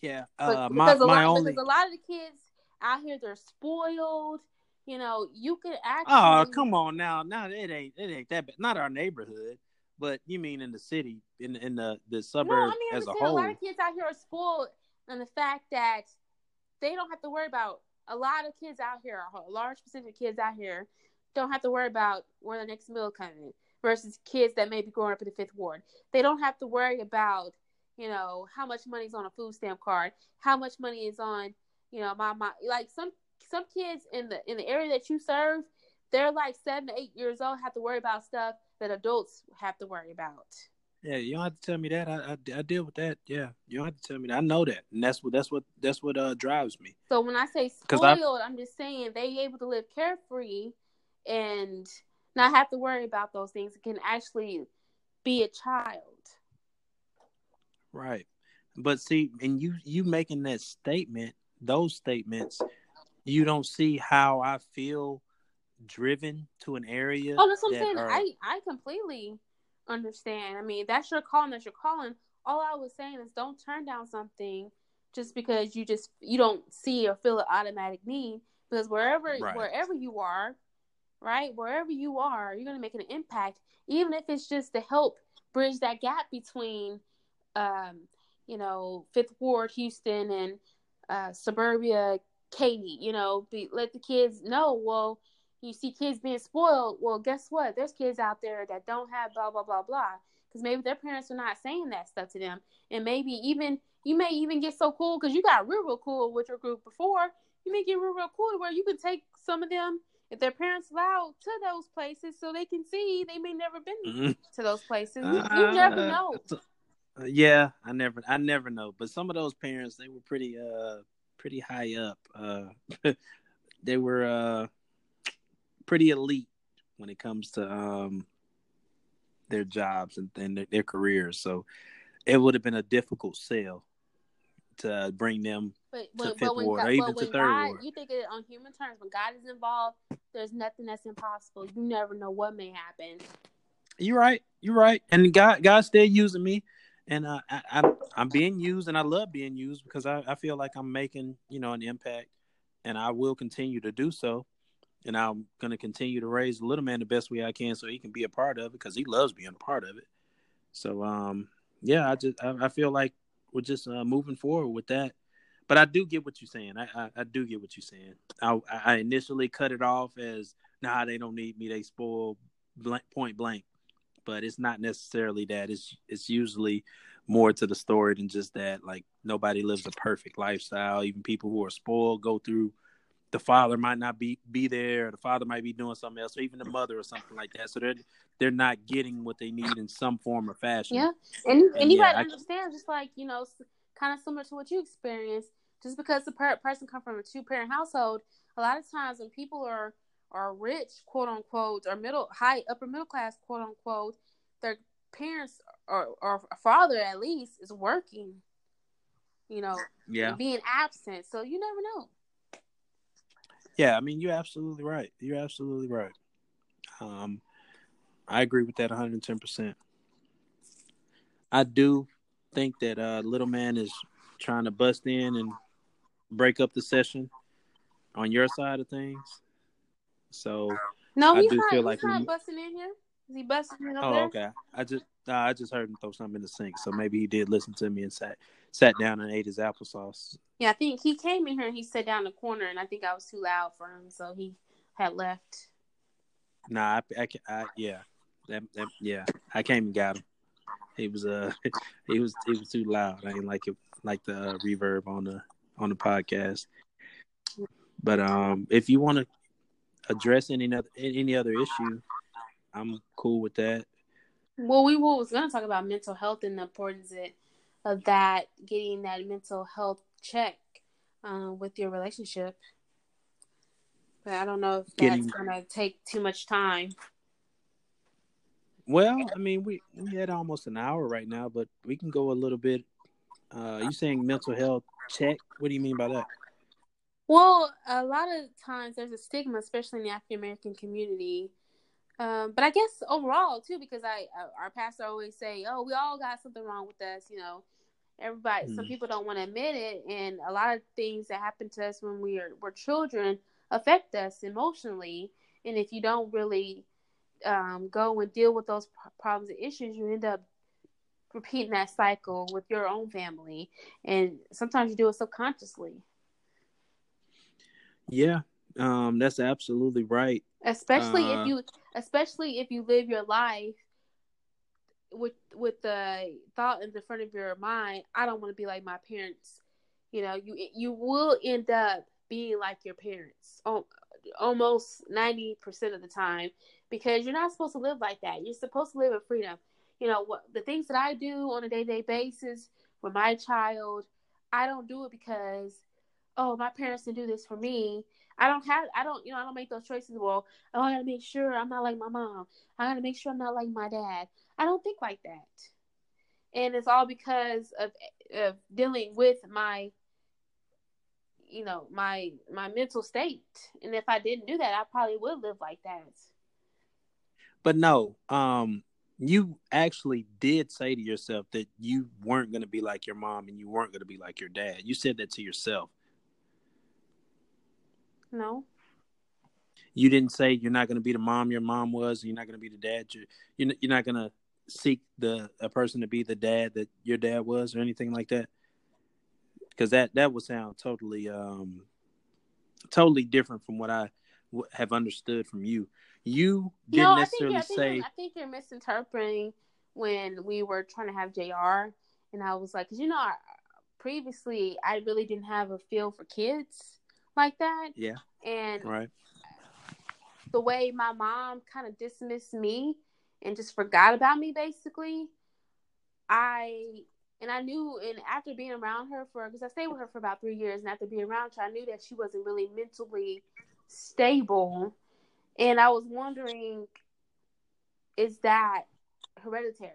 [SPEAKER 2] yeah. Uh, my
[SPEAKER 3] because, a
[SPEAKER 2] my
[SPEAKER 3] lot,
[SPEAKER 2] only.
[SPEAKER 3] because a lot of the kids out here they're spoiled. You know, you could actually.
[SPEAKER 2] Oh, come on now. Now it ain't it ain't that bad. Not our neighborhood, but you mean in the city, in in the the
[SPEAKER 3] No, I mean,
[SPEAKER 2] as a whole.
[SPEAKER 3] a lot of kids out here are spoiled, and the fact that they don't have to worry about a lot of kids out here, a large percentage of kids out here, don't have to worry about where the next meal coming versus kids that may be growing up in the fifth ward. They don't have to worry about, you know, how much money is on a food stamp card, how much money is on, you know, my my like some some kids in the in the area that you serve, they're like seven to eight years old, have to worry about stuff that adults have to worry about.
[SPEAKER 2] Yeah, you don't have to tell me that. I, I I deal with that. Yeah, you don't have to tell me that. I know that, and that's what that's what that's what uh drives me.
[SPEAKER 3] So when I say
[SPEAKER 2] 'Cause I-
[SPEAKER 3] spoiled, I'm just saying they able to live carefree and not have to worry about those things. It can actually be a child.
[SPEAKER 2] Right. But see, and you you making that statement, those statements, you don't see how I feel driven to an area.
[SPEAKER 3] Oh, that's what I'm saying.
[SPEAKER 2] are-
[SPEAKER 3] I I completely understand. I mean, that's your calling. That's your calling. All I was saying is don't turn down something just because you just you don't see or feel an automatic need. Because wherever
[SPEAKER 2] Right.
[SPEAKER 3] wherever you are, right, wherever you are, you're gonna make an impact, even if it's just to help bridge that gap between, um, you know, Fifth Ward, Houston, and uh, suburbia, Katy. You know, be, let the kids know. Well, you see kids being spoiled. Well, guess what? There's kids out there that don't have blah blah blah blah because maybe their parents are not saying that stuff to them, and maybe even you may even get so cool because you got real real cool with your group before. You may get real real cool to where you can take some of them if their parents allow to those places so they can see they may never been
[SPEAKER 2] Mhm.
[SPEAKER 3] to those places. You, you never
[SPEAKER 2] Uh,
[SPEAKER 3] know.
[SPEAKER 2] Uh, yeah, I never, I never know. But some of those parents, they were pretty, uh, pretty high up. Uh, they were, uh, pretty elite when it comes to um their jobs and, and their, their careers. So it would have been a difficult sell to bring them
[SPEAKER 3] But,
[SPEAKER 2] to
[SPEAKER 3] but,
[SPEAKER 2] fifth
[SPEAKER 3] but
[SPEAKER 2] ward
[SPEAKER 3] God,
[SPEAKER 2] or even to third
[SPEAKER 3] God,
[SPEAKER 2] ward.
[SPEAKER 3] you think it on human terms. When God is involved, there's nothing that's impossible. You never know what may happen.
[SPEAKER 2] You're right. You're right. And God, God's still using me, and uh, I, I, I'm being used, and I love being used because I, I feel like I'm making, you know, an impact, and I will continue to do so. And I'm going to continue to raise the little man the best way I can, so he can be a part of it because he loves being a part of it. So, um, yeah, I just, I, I feel like we're just uh, moving forward with that. But I do get what you're saying. I, I, I do get what you're saying. I, I initially cut it off as, nah, they don't need me. They spoil blank, point blank but it's not necessarily that. It's it's usually more to the story than just that. Like nobody lives a perfect lifestyle. Even people who are spoiled go through. The father might not be be there. Or the father might be doing something else, or even the mother or something like that. So they're they're not getting what they need in some form or fashion.
[SPEAKER 3] Yeah, and and,
[SPEAKER 2] And
[SPEAKER 3] you
[SPEAKER 2] yeah,
[SPEAKER 3] gotta
[SPEAKER 2] I-
[SPEAKER 3] understand, just like you know, kind of similar to what you experienced. Just because the per- person come from a two parent household, a lot of times when people are are rich, quote unquote, or middle high upper middle class, quote unquote, their parents or or father at least is working. You know,
[SPEAKER 2] yeah,
[SPEAKER 3] being absent, so you never know.
[SPEAKER 2] yeah. I mean, you're absolutely right. You're absolutely right. Um, I agree with that 110. percent I do think that uh, little man is trying to bust in and break up the session on your side of things. So,
[SPEAKER 3] No,
[SPEAKER 2] I
[SPEAKER 3] he's
[SPEAKER 2] do
[SPEAKER 3] not.
[SPEAKER 2] feel
[SPEAKER 3] he's
[SPEAKER 2] like
[SPEAKER 3] not
[SPEAKER 2] we-
[SPEAKER 3] busting in here. Is he busting in up
[SPEAKER 2] oh,
[SPEAKER 3] there?
[SPEAKER 2] okay. I just nah, I just heard him throw something in the sink, so maybe he did listen to me and sat sat down and ate his applesauce.
[SPEAKER 3] Yeah, I think he came in here and he sat down in the corner, and I think I was too loud for him, so he had left.
[SPEAKER 2] Nah, I, I, I yeah, that, that, yeah, I came and got him. He was uh, it was it was too loud. I didn't like it, like the uh, reverb on the on the podcast. But um, if you want to address any other any other issue, I'm cool with that.
[SPEAKER 3] Well, we was going to talk about mental health and the importance of, that, getting that mental health check um, with your relationship. But I don't know if that's
[SPEAKER 2] Getting-
[SPEAKER 3] going to take too much time.
[SPEAKER 2] Well, I mean, we we had almost an hour right now, but we can go a little bit. Uh, you saying mental health check? What do you mean by that?
[SPEAKER 3] Well, a lot of times there's a stigma, especially in the African American community. Um, but I guess overall too, because I uh, our pastor always say, "Oh, we all got something wrong with us," you know. Everybody, some
[SPEAKER 2] Mhm.
[SPEAKER 3] people don't want to admit it, and a lot of things that happen to us when we are we're children affect us emotionally. And if you don't really um, go and deal with those problems and issues, you end up repeating that cycle with your own family, and sometimes you do it subconsciously.
[SPEAKER 2] Yeah, um, that's absolutely right.
[SPEAKER 3] especially
[SPEAKER 2] Uh,
[SPEAKER 3] if you especially if you live your life with with the thought in the front of your mind i don't want to be like my parents you know you you will end up being like your parents al- almost 90% of the time because you're not supposed to live like that you're supposed to live in freedom you know what the things that i do on a day-to-day basis with my child i don't do it because oh my parents didn't do this for me I don't have, I don't, you know, I don't make those choices. Well, oh, I gotta make sure I'm not like my mom. I gotta make sure I'm not like my dad. I don't think like that, and it's all because of of dealing with my, you know, my my mental state. And if I didn't do that, I probably would live like that.
[SPEAKER 2] But no, um, you actually did say to yourself that you weren't going to be like your mom and you weren't going to be like your dad. You said that to yourself.
[SPEAKER 3] No,
[SPEAKER 2] You didn't say you're not going to be the mom your mom was, and you're not going to be the dad. You're you're, you're not going to seek the a person to be the dad that your dad was, or anything like that. Because that that would sound totally um totally different from what I w- have understood from you. You didn't
[SPEAKER 3] no, I think,
[SPEAKER 2] necessarily
[SPEAKER 3] I, think
[SPEAKER 2] say
[SPEAKER 3] you're, I think you're misinterpreting when we were trying to have Jr. And I was like, because you know, I, previously I really didn't have a feel for kids like that.
[SPEAKER 2] yeah,
[SPEAKER 3] And
[SPEAKER 2] right.
[SPEAKER 3] the way my mom kind of dismissed me and just forgot about me basically i and i knew and after being around her for because i stayed with her for about three years and after being around her i knew that she wasn't really mentally stable And I was wondering, is that hereditary?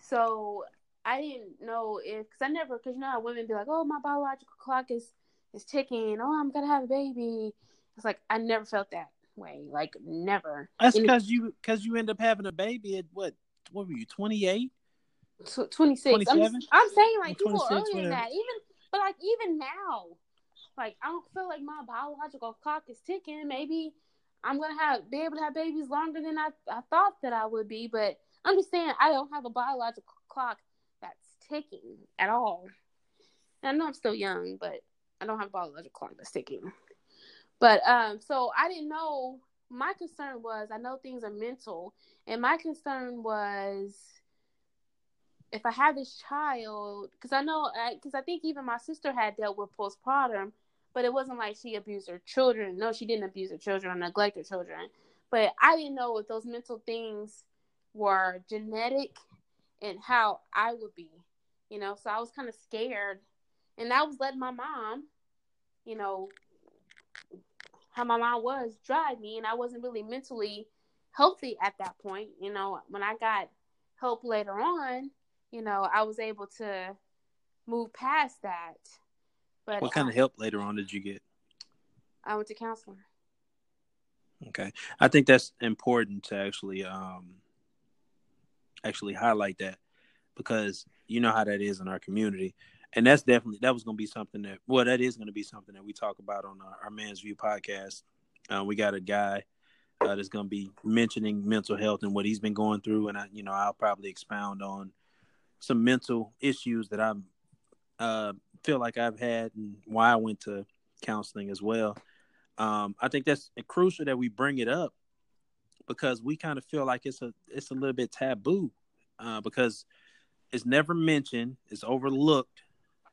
[SPEAKER 3] So I didn't know if, because I never, because you know how women be like, oh, my biological clock is is ticking. Oh, I'm gonna have a baby. It's like I never felt that way. Like never.
[SPEAKER 2] That's because you because you end up having a baby at what? What were you? Twenty eight.
[SPEAKER 3] 26. I'm, I'm, saying like people earlier than that. Even but like even now, like I don't feel like my biological clock is ticking. Maybe I'm gonna have be able to have babies longer than I, I thought that I would be, but I'm just saying I don't have a biological clock that's ticking at all. And I know I'm still young, but I don't have a biological clock that's ticking. But um, so I didn't know. My concern was I know things are mental, and my concern was if I had this child, because I know, because I, I think even my sister had dealt with postpartum, but it wasn't like she abused her children. No, she didn't abuse her children or neglect her children. But I didn't know if those mental things were genetic and how I would be, you know. So I was kind of scared, and I was letting my mom, you know, how my mom was drive me, and I wasn't really mentally healthy at that point. You know, when I got help later on, you know, I was able to move past that.
[SPEAKER 2] But what kind of help later on did you get?
[SPEAKER 3] I went to counseling.
[SPEAKER 2] Okay, I think that's important to actually um actually highlight that because you know how that is in our community, and that's definitely that was going to be something that well that is going to be something that we talk about on our, our Man's View podcast. Uh, we got a guy uh, that's going to be mentioning mental health and what he's been going through, and I, you know I'll probably expound on some mental issues that I uh, feel like I've had and why I went to counseling as well. Um, I think that's crucial that we bring it up because we kind of feel like it's a it's a little bit taboo uh, because it's never mentioned, it's overlooked,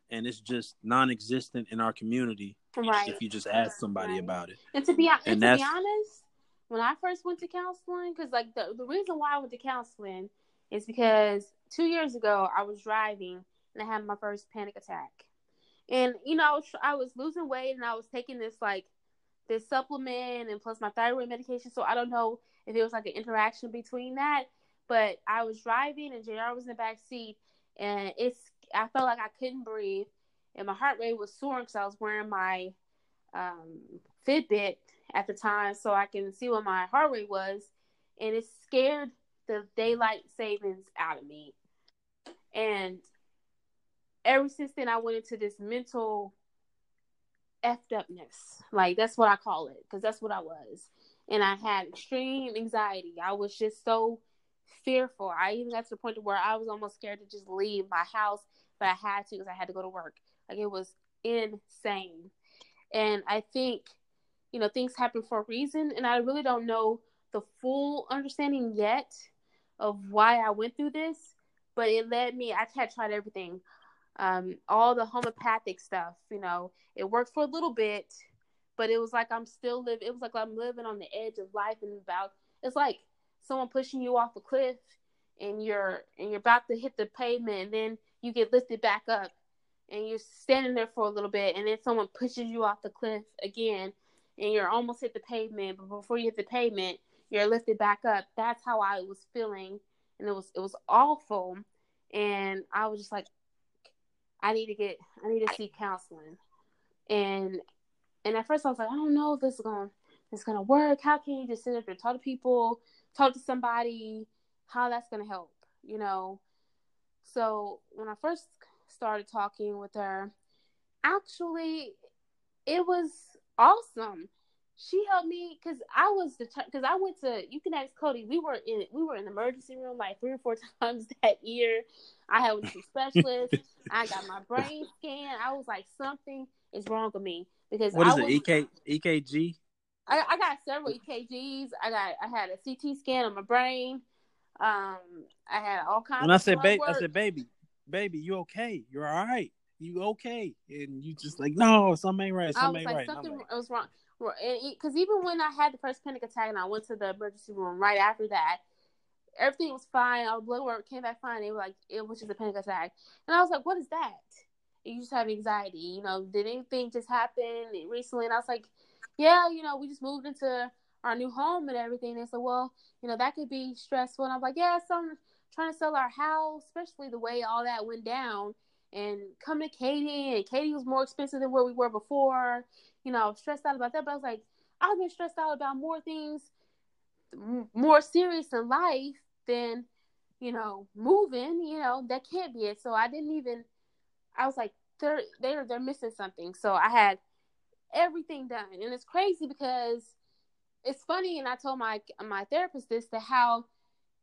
[SPEAKER 2] and it's just non-existent in our community.
[SPEAKER 3] Right.
[SPEAKER 2] If you just ask somebody right. about it.
[SPEAKER 3] And to be and, and to be honest, when I first went to counseling, because like the the reason why I went to counseling is because two years ago I was driving and I had my first panic attack. And you know, I was, I was losing weight and I was taking this like this supplement and plus my thyroid medication. So I don't know if it was like an interaction between that. But I was driving and JR was in the back seat and it's I felt like I couldn't breathe and my heart rate was soaring because I was wearing my um, Fitbit at the time so I can see what my heart rate was and it scared the daylight savings out of me. And ever since then, I went into this mental effed upness. Like, that's what I call it, because that's what I was. And I had extreme anxiety. I was just so fearful. I even got to the point where I was almost scared to just leave my house, but I had to because I had to go to work. Like, it was insane. And I think, you know, things happen for a reason. And I really don't know the full understanding yet of why I went through this, but it led me. I had tried everything, um, all the homeopathic stuff. You know, it worked for a little bit, but it was like I'm still living. It was like I'm living on the edge of life and about. It's like someone pushing you off a cliff, and you're and you're about to hit the pavement, and then you get lifted back up, and you're standing there for a little bit, and then someone pushes you off the cliff again, and you're almost hit the pavement, but before you hit the pavement you're lifted back up. That's how I was feeling, and it was it was awful. And I was just like, I need to get, I need to see counseling. And and at first I was like, I don't know if this is gonna it's gonna work. How can you just sit up and talk to people, talk to somebody, how that's gonna help, you know? So when I first started talking with her, actually, it was awesome she helped me because I was the because I went to you can ask Cody. We were in we were in the emergency room like three or four times that year. I had went to specialists. I got my brain scan. I was like something is wrong with me because
[SPEAKER 2] what is
[SPEAKER 3] I
[SPEAKER 2] it? EK EKG.
[SPEAKER 3] I, I got several EKGs. I got I had a CT scan on my brain. Um, I had all kinds.
[SPEAKER 2] When I said baby, I said baby, baby, you okay? You're all right. You okay? And you just like no, something ain't right. Something ain't
[SPEAKER 3] like,
[SPEAKER 2] right.
[SPEAKER 3] Something was wrong because even when I had the first panic attack and I went to the emergency room right after that, everything was fine. Our blood work came back fine. They were like, it was just a panic attack, and I was like, what is that? You just have anxiety. You know, did anything just happen recently? And I was like, yeah, you know, we just moved into our new home and everything. They said, well, you know, that could be stressful. And I'm like, yeah, so I'm trying to sell our house, especially the way all that went down. And coming to Katy, and Katy was more expensive than where we were before. You know, stressed out about that. But I was like, I've been stressed out about more things, more serious in life than, you know, moving. You know, that can't be it. So I didn't even. I was like, they're they're they're missing something. So I had everything done, and it's crazy because it's funny. And I told my my therapist this to how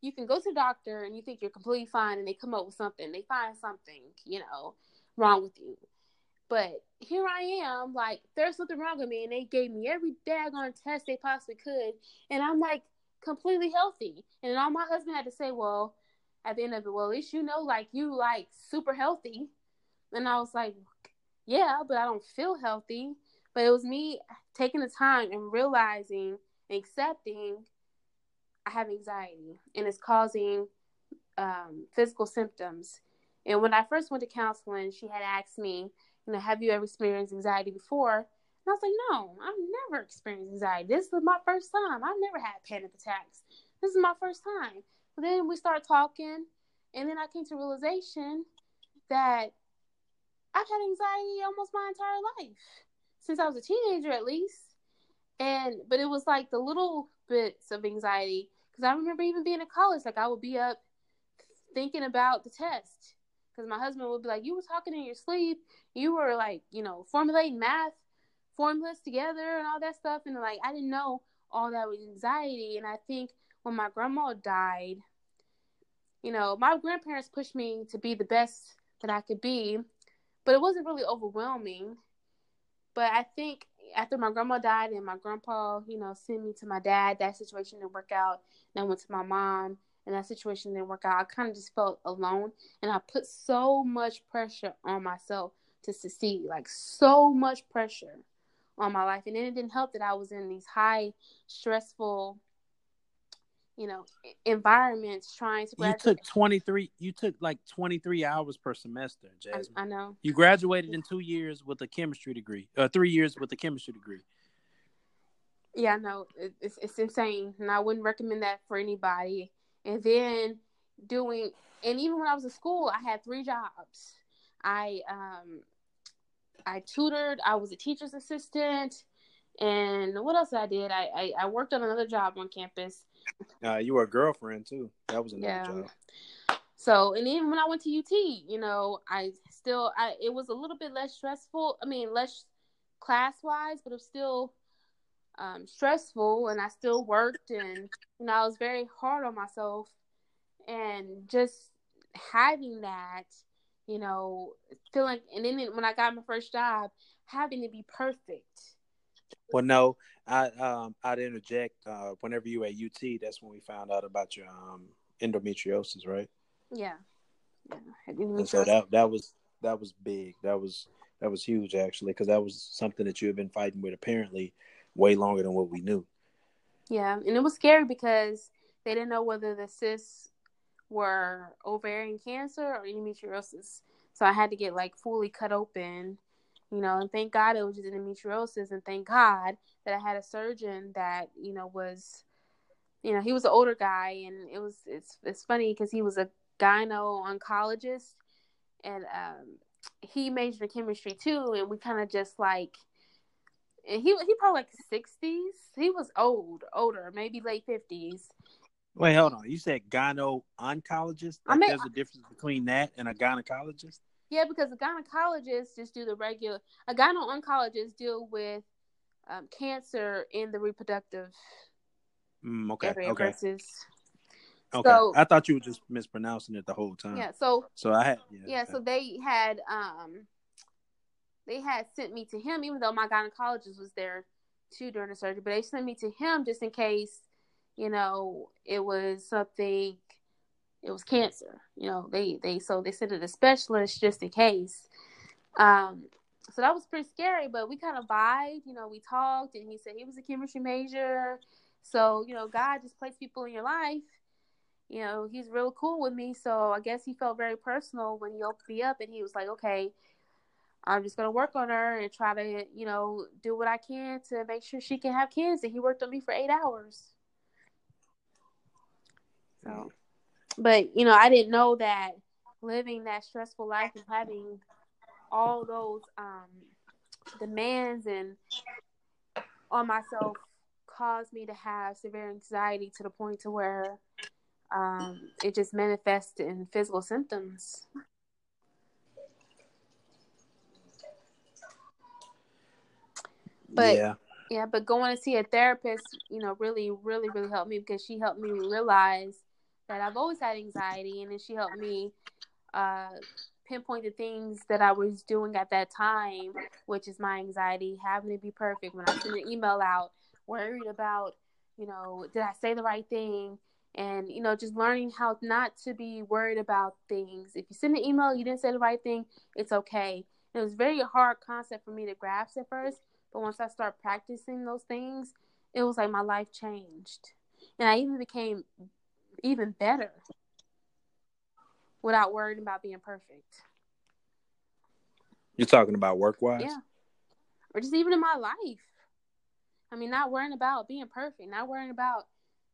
[SPEAKER 3] you can go to the doctor and you think you're completely fine, and they come up with something. They find something, you know, wrong with you. But here I am, like there's something wrong with me, and they gave me every daggone test they possibly could, and I'm like completely healthy. And all my husband had to say, well, at the end of it, well, at least you know, like you like super healthy. And I was like, yeah, but I don't feel healthy. But it was me taking the time and realizing and accepting I have anxiety and it's causing um, physical symptoms. And when I first went to counseling, she had asked me, you know, have you ever experienced anxiety before? And I was like, no, I've never experienced anxiety. This is my first time. I've never had panic attacks. This is my first time. But then we started talking, and then I came to realization that I've had anxiety almost my entire life since I was a teenager, at least. And but it was like the little bits of anxiety because I remember even being in college, like I would be up thinking about the test because my husband would be like, "You were talking in your sleep. You were like, you know, formulating math formulas together and all that stuff." And like I didn't know all that was anxiety. And I think when my grandma died, you know, my grandparents pushed me to be the best that I could be but it wasn't really overwhelming. But I think after my grandma died and my grandpa, you know, sent me to my dad, that situation didn't work out. And I went to my mom, and that situation didn't work out. I kind of just felt alone, and I put so much pressure on myself to succeed, like so much pressure on my life. And then it didn't help that I was in these high, stressful you know environments trying to
[SPEAKER 2] graduate. you took 23 you took like 23 hours per semester jasmine.
[SPEAKER 3] I, I, know.
[SPEAKER 2] You graduated in two years with a chemistry degree uh, three years with a chemistry degree.
[SPEAKER 3] Yeah no it, it's, it's insane and i wouldn't recommend that for anybody. And then doing and even when i was in school i had three jobs. I um i tutored i was a teacher's assistant and what else I did? I, I, I worked on another job on campus
[SPEAKER 2] uh, you were a girlfriend too. That was another yeah. job.
[SPEAKER 3] So, and even when I went to UT, you know, I still, I it was a little bit less stressful. I mean, less class wise, but it was still um, stressful, and I still worked, and you know, I was very hard on myself, and just having that, you know, feeling, and then when I got my first job, having to be perfect
[SPEAKER 2] well, no, I um I'd interject. Uh, whenever you were at UT, that's when we found out about your um endometriosis, right?
[SPEAKER 3] Yeah.
[SPEAKER 2] Yeah. And so that that was that was big. That was that was huge actually, because that was something that you had been fighting with apparently way longer than what we knew.
[SPEAKER 3] Yeah, and it was scary because they didn't know whether the cysts were ovarian cancer or endometriosis. So I had to get like fully cut open you know, and thank God it was just endometriosis, and thank God that I had a surgeon that you know was, you know, he was an older guy, and it was it's it's funny because he was a gyno oncologist, and um, he majored in chemistry too, and we kind of just like. And he he probably like sixties. He was old, older, maybe late fifties.
[SPEAKER 2] Wait, hold on. You said gyno oncologist? Like I mean, there's a difference between that and a gynecologist?
[SPEAKER 3] Yeah, because a gynecologist just do the regular. A gyno oncologist deal with um, cancer in the reproductive
[SPEAKER 2] mm, okay, area okay.
[SPEAKER 3] versus.
[SPEAKER 2] Okay, so, I thought you were just mispronouncing it the whole time.
[SPEAKER 3] Yeah, so
[SPEAKER 2] so I had
[SPEAKER 3] yeah, yeah so they had um they had sent me to him even though my gynecologist was there too during the surgery, but they sent me to him just in case you know it was something it was cancer. You know, they they so they sent it to specialist just in case. Um, so that was pretty scary, but we kind of vibed. You know, we talked, and he said he was a chemistry major. So you know, God just placed people in your life. You know, he's real cool with me. So I guess he felt very personal when he opened me up, and he was like, "Okay, I'm just gonna work on her and try to, you know, do what I can to make sure she can have kids. And he worked on me for eight hours. So, but you know, I didn't know that living that stressful life and having all those um, demands and on myself caused me to have severe anxiety to the point to where um, it just manifests in physical symptoms. But
[SPEAKER 2] yeah.
[SPEAKER 3] yeah, but going to see a therapist, you know, really, really, really helped me because she helped me realize that I've always had anxiety, and then she helped me uh, pinpoint the things that I was doing at that time, which is my anxiety, having to be perfect when I send an email out, worried about, you know, did I say the right thing? And, you know, just learning how not to be worried about things. If you send an email, you didn't say the right thing, it's okay. It was very hard concept for me to grasp at first, but once I start practicing those things, it was like my life changed. And I even became even better without worrying about being perfect.
[SPEAKER 2] You're talking about work wise?
[SPEAKER 3] Yeah. Or just even in my life. I mean, not worrying about being perfect, not worrying about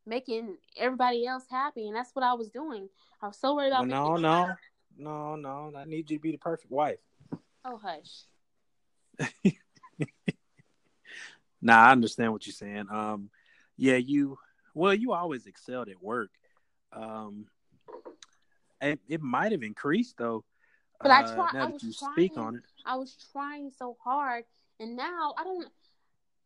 [SPEAKER 3] making everybody else happy. And that's what I was doing. I was so worried about
[SPEAKER 2] Well, no,
[SPEAKER 3] making...
[SPEAKER 2] no, no, no. I need you to be the perfect wife.
[SPEAKER 3] Oh, hush.
[SPEAKER 2] Nah, I understand what you're saying. Um, yeah, you. Well, you always excelled at work. Um, it, it might have increased though.
[SPEAKER 3] But I
[SPEAKER 2] uh,
[SPEAKER 3] I
[SPEAKER 2] that
[SPEAKER 3] was trying.
[SPEAKER 2] on it.
[SPEAKER 3] I was trying so hard, and now I don't.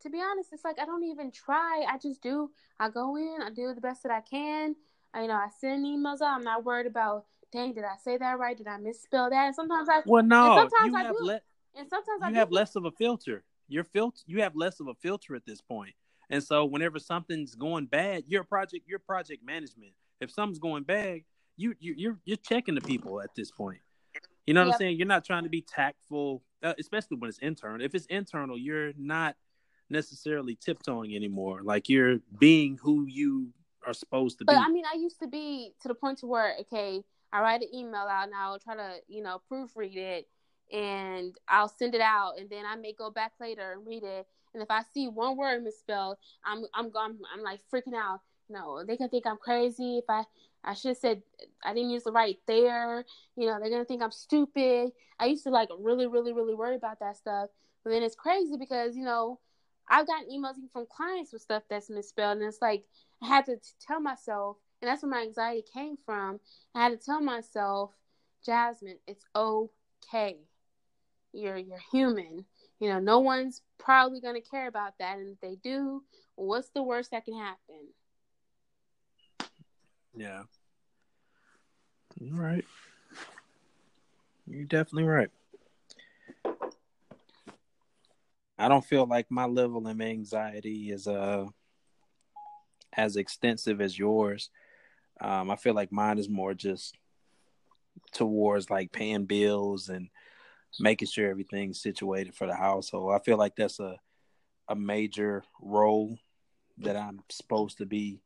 [SPEAKER 3] To be honest, it's like I don't even try. I just do. I go in. I do the best that I can. I, you know, I send emails out. I'm not worried about. Dang, did I say that right? Did I misspell that? And sometimes I.
[SPEAKER 2] Well, no,
[SPEAKER 3] sometimes I
[SPEAKER 2] have
[SPEAKER 3] do.
[SPEAKER 2] le-
[SPEAKER 3] And sometimes
[SPEAKER 2] you
[SPEAKER 3] do
[SPEAKER 2] have less of a filter. Your filter, you have less of a filter at this point. And so, whenever something's going bad, your project, your project management. If something's going bad, you you you're you're checking the people at this point. You know what
[SPEAKER 3] Yep.
[SPEAKER 2] I'm saying? You're not trying to be tactful, uh, especially when it's internal. If it's internal, you're not necessarily tiptoeing anymore. Like you're being who you are supposed to be.
[SPEAKER 3] But I mean, I used to be to the point to where okay, I write an email out and I'll try to you know proofread it and I'll send it out and then I may go back later and read it. And if I see one word misspelled, I'm I'm I'm, I'm like freaking out. No, they can think I'm crazy if I I should have said I didn't use the right there. You know, they're gonna think I'm stupid. I used to like really, really, really worry about that stuff. But then it's crazy because you know I've gotten emails from clients with stuff that's misspelled, and it's like I had to tell myself, and that's where my anxiety came from. I had to tell myself, Jasmine, it's okay. You're you're human. You know, no one's probably gonna care about that, and if they do, what's the worst that can happen?
[SPEAKER 2] Yeah. You're right. You're definitely right. I don't feel like my level of anxiety is uh as extensive as yours. Um, I feel like mine is more just towards like paying bills and making sure everything's situated for the household. I feel like that's a a major role that I'm supposed to be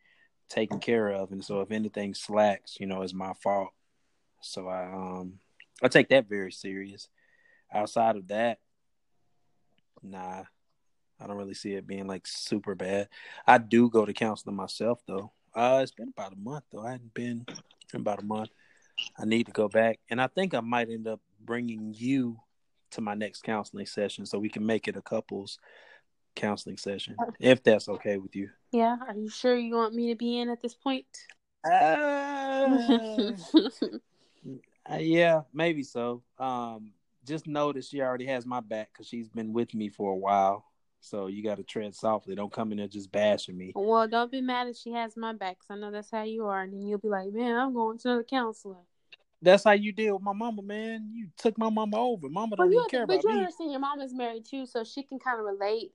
[SPEAKER 2] taken care of. And so if anything slacks you know it's my fault. So i um i take that very serious. Outside of that nah i don't really see it being like super bad. I do go to counseling myself though. Uh it's been about a month though. I hadn't been in about a month. I need to go back. And i think i might end up bringing you to my next counseling session so we can make it a couples counseling session if that's okay with you
[SPEAKER 3] Yeah, are you sure you want me to be in at this point?
[SPEAKER 2] Uh, uh, yeah, maybe so. Um, just know that she already has my back because she's been with me for a while. So you got to tread softly. Don't come in there just bashing me.
[SPEAKER 3] well, don't be mad if she has my back, 'cause I know that's how you are, and then you'll be like, "Man, I'm going to the counselor."
[SPEAKER 2] That's how you deal with my mama, man. You took my mama over. Mama don't
[SPEAKER 3] But you,
[SPEAKER 2] care
[SPEAKER 3] but
[SPEAKER 2] about
[SPEAKER 3] you
[SPEAKER 2] me.
[SPEAKER 3] understand, your mama's married too, so she can kind of relate,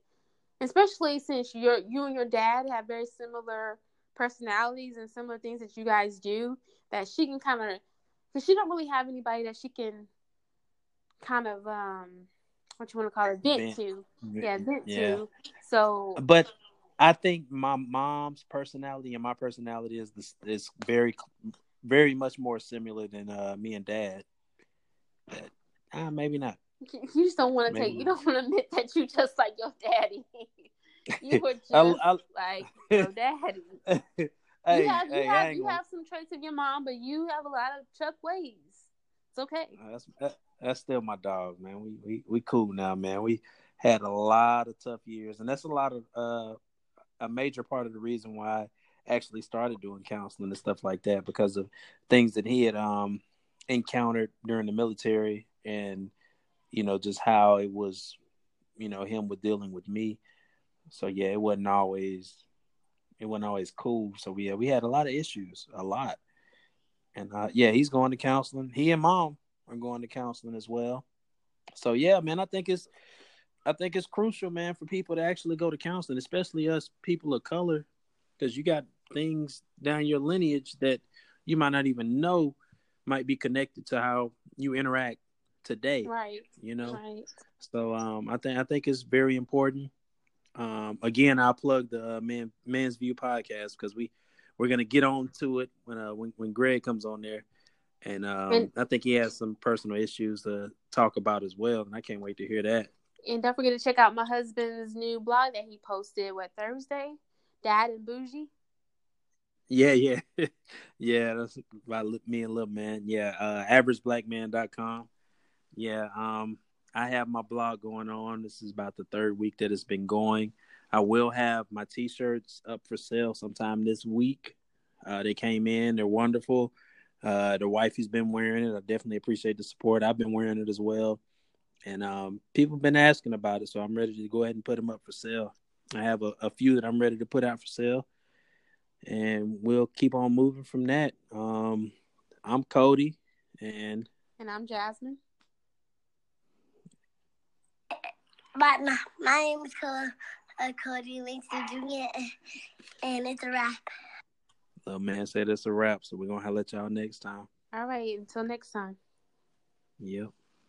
[SPEAKER 3] especially since you're you and your dad have very similar personalities and similar things that you guys do. That she can kind of, because she don't really have anybody that she can kind of um, what you want to call it, vent
[SPEAKER 2] Vent.
[SPEAKER 3] to, yeah, vent
[SPEAKER 2] Yeah.
[SPEAKER 3] to. So
[SPEAKER 2] But I think my mom's personality and my personality is this is very very much more similar than uh, me and dad. That, uh, maybe not.
[SPEAKER 3] You just don't want to take. You don't want to admit that you just like your daddy. you were just
[SPEAKER 2] I- I-
[SPEAKER 3] like your daddy.
[SPEAKER 2] hey,
[SPEAKER 3] you have you
[SPEAKER 2] hey,
[SPEAKER 3] have you have some traits of your mom, but you have a lot of Chuck ways. It's okay.
[SPEAKER 2] That's that, that's still my dog, man. We we we cool now, man. We had a lot of tough years, and that's a lot of uh a major part of the reason why I actually started doing counseling and stuff like that because of things that he had um encountered during the military, and you know just how it was, you know, him with dealing with me. So yeah, it wasn't always it wasn't always cool. So yeah, we had a lot of issues, a lot. And uh, yeah, he's going to counseling. He and mom are going to counseling as well. So yeah, man, I think it's I think it's crucial, man, for people to actually go to counseling, especially us people of color, because you got things down your lineage that you might not even know might be connected to how you interact today.
[SPEAKER 3] Right.
[SPEAKER 2] You know,
[SPEAKER 3] Right.
[SPEAKER 2] so um, I think I think it's very important. Um, again, I'll plug the uh, Man Man's View podcast because we we're gonna get on to it when uh, when when Greg comes on there, and um,
[SPEAKER 3] And-
[SPEAKER 2] I think he has some personal issues to talk about as well, and I can't wait to hear that.
[SPEAKER 3] And don't forget to check out my husband's new blog that he posted what Thursday, Dad and Bougie.
[SPEAKER 2] Yeah, yeah, yeah. That's about me and Lil Man. Yeah, uh, averageblackman.com. Yeah, um, I have my blog going on. This is about the third week that it's been going. I will have my T-shirts up for sale sometime this week. Uh, they came in. They're wonderful. Uh, the wifey's been wearing it. I definitely appreciate the support. I've been wearing it as well, and um, people have been asking about it. So I'm ready to go ahead and put them up for sale. I have a, a few that I'm ready to put out for sale and we'll keep on moving from that. Um, I'm Cody, and
[SPEAKER 3] And I'm Jasmine.
[SPEAKER 1] But my, my name is Cody, uh, Cody Langston Jr. And it's a wrap.
[SPEAKER 2] the man said it's a wrap. So we're gonna have to let y'all next time.
[SPEAKER 3] All right. Until next time.
[SPEAKER 2] Yep.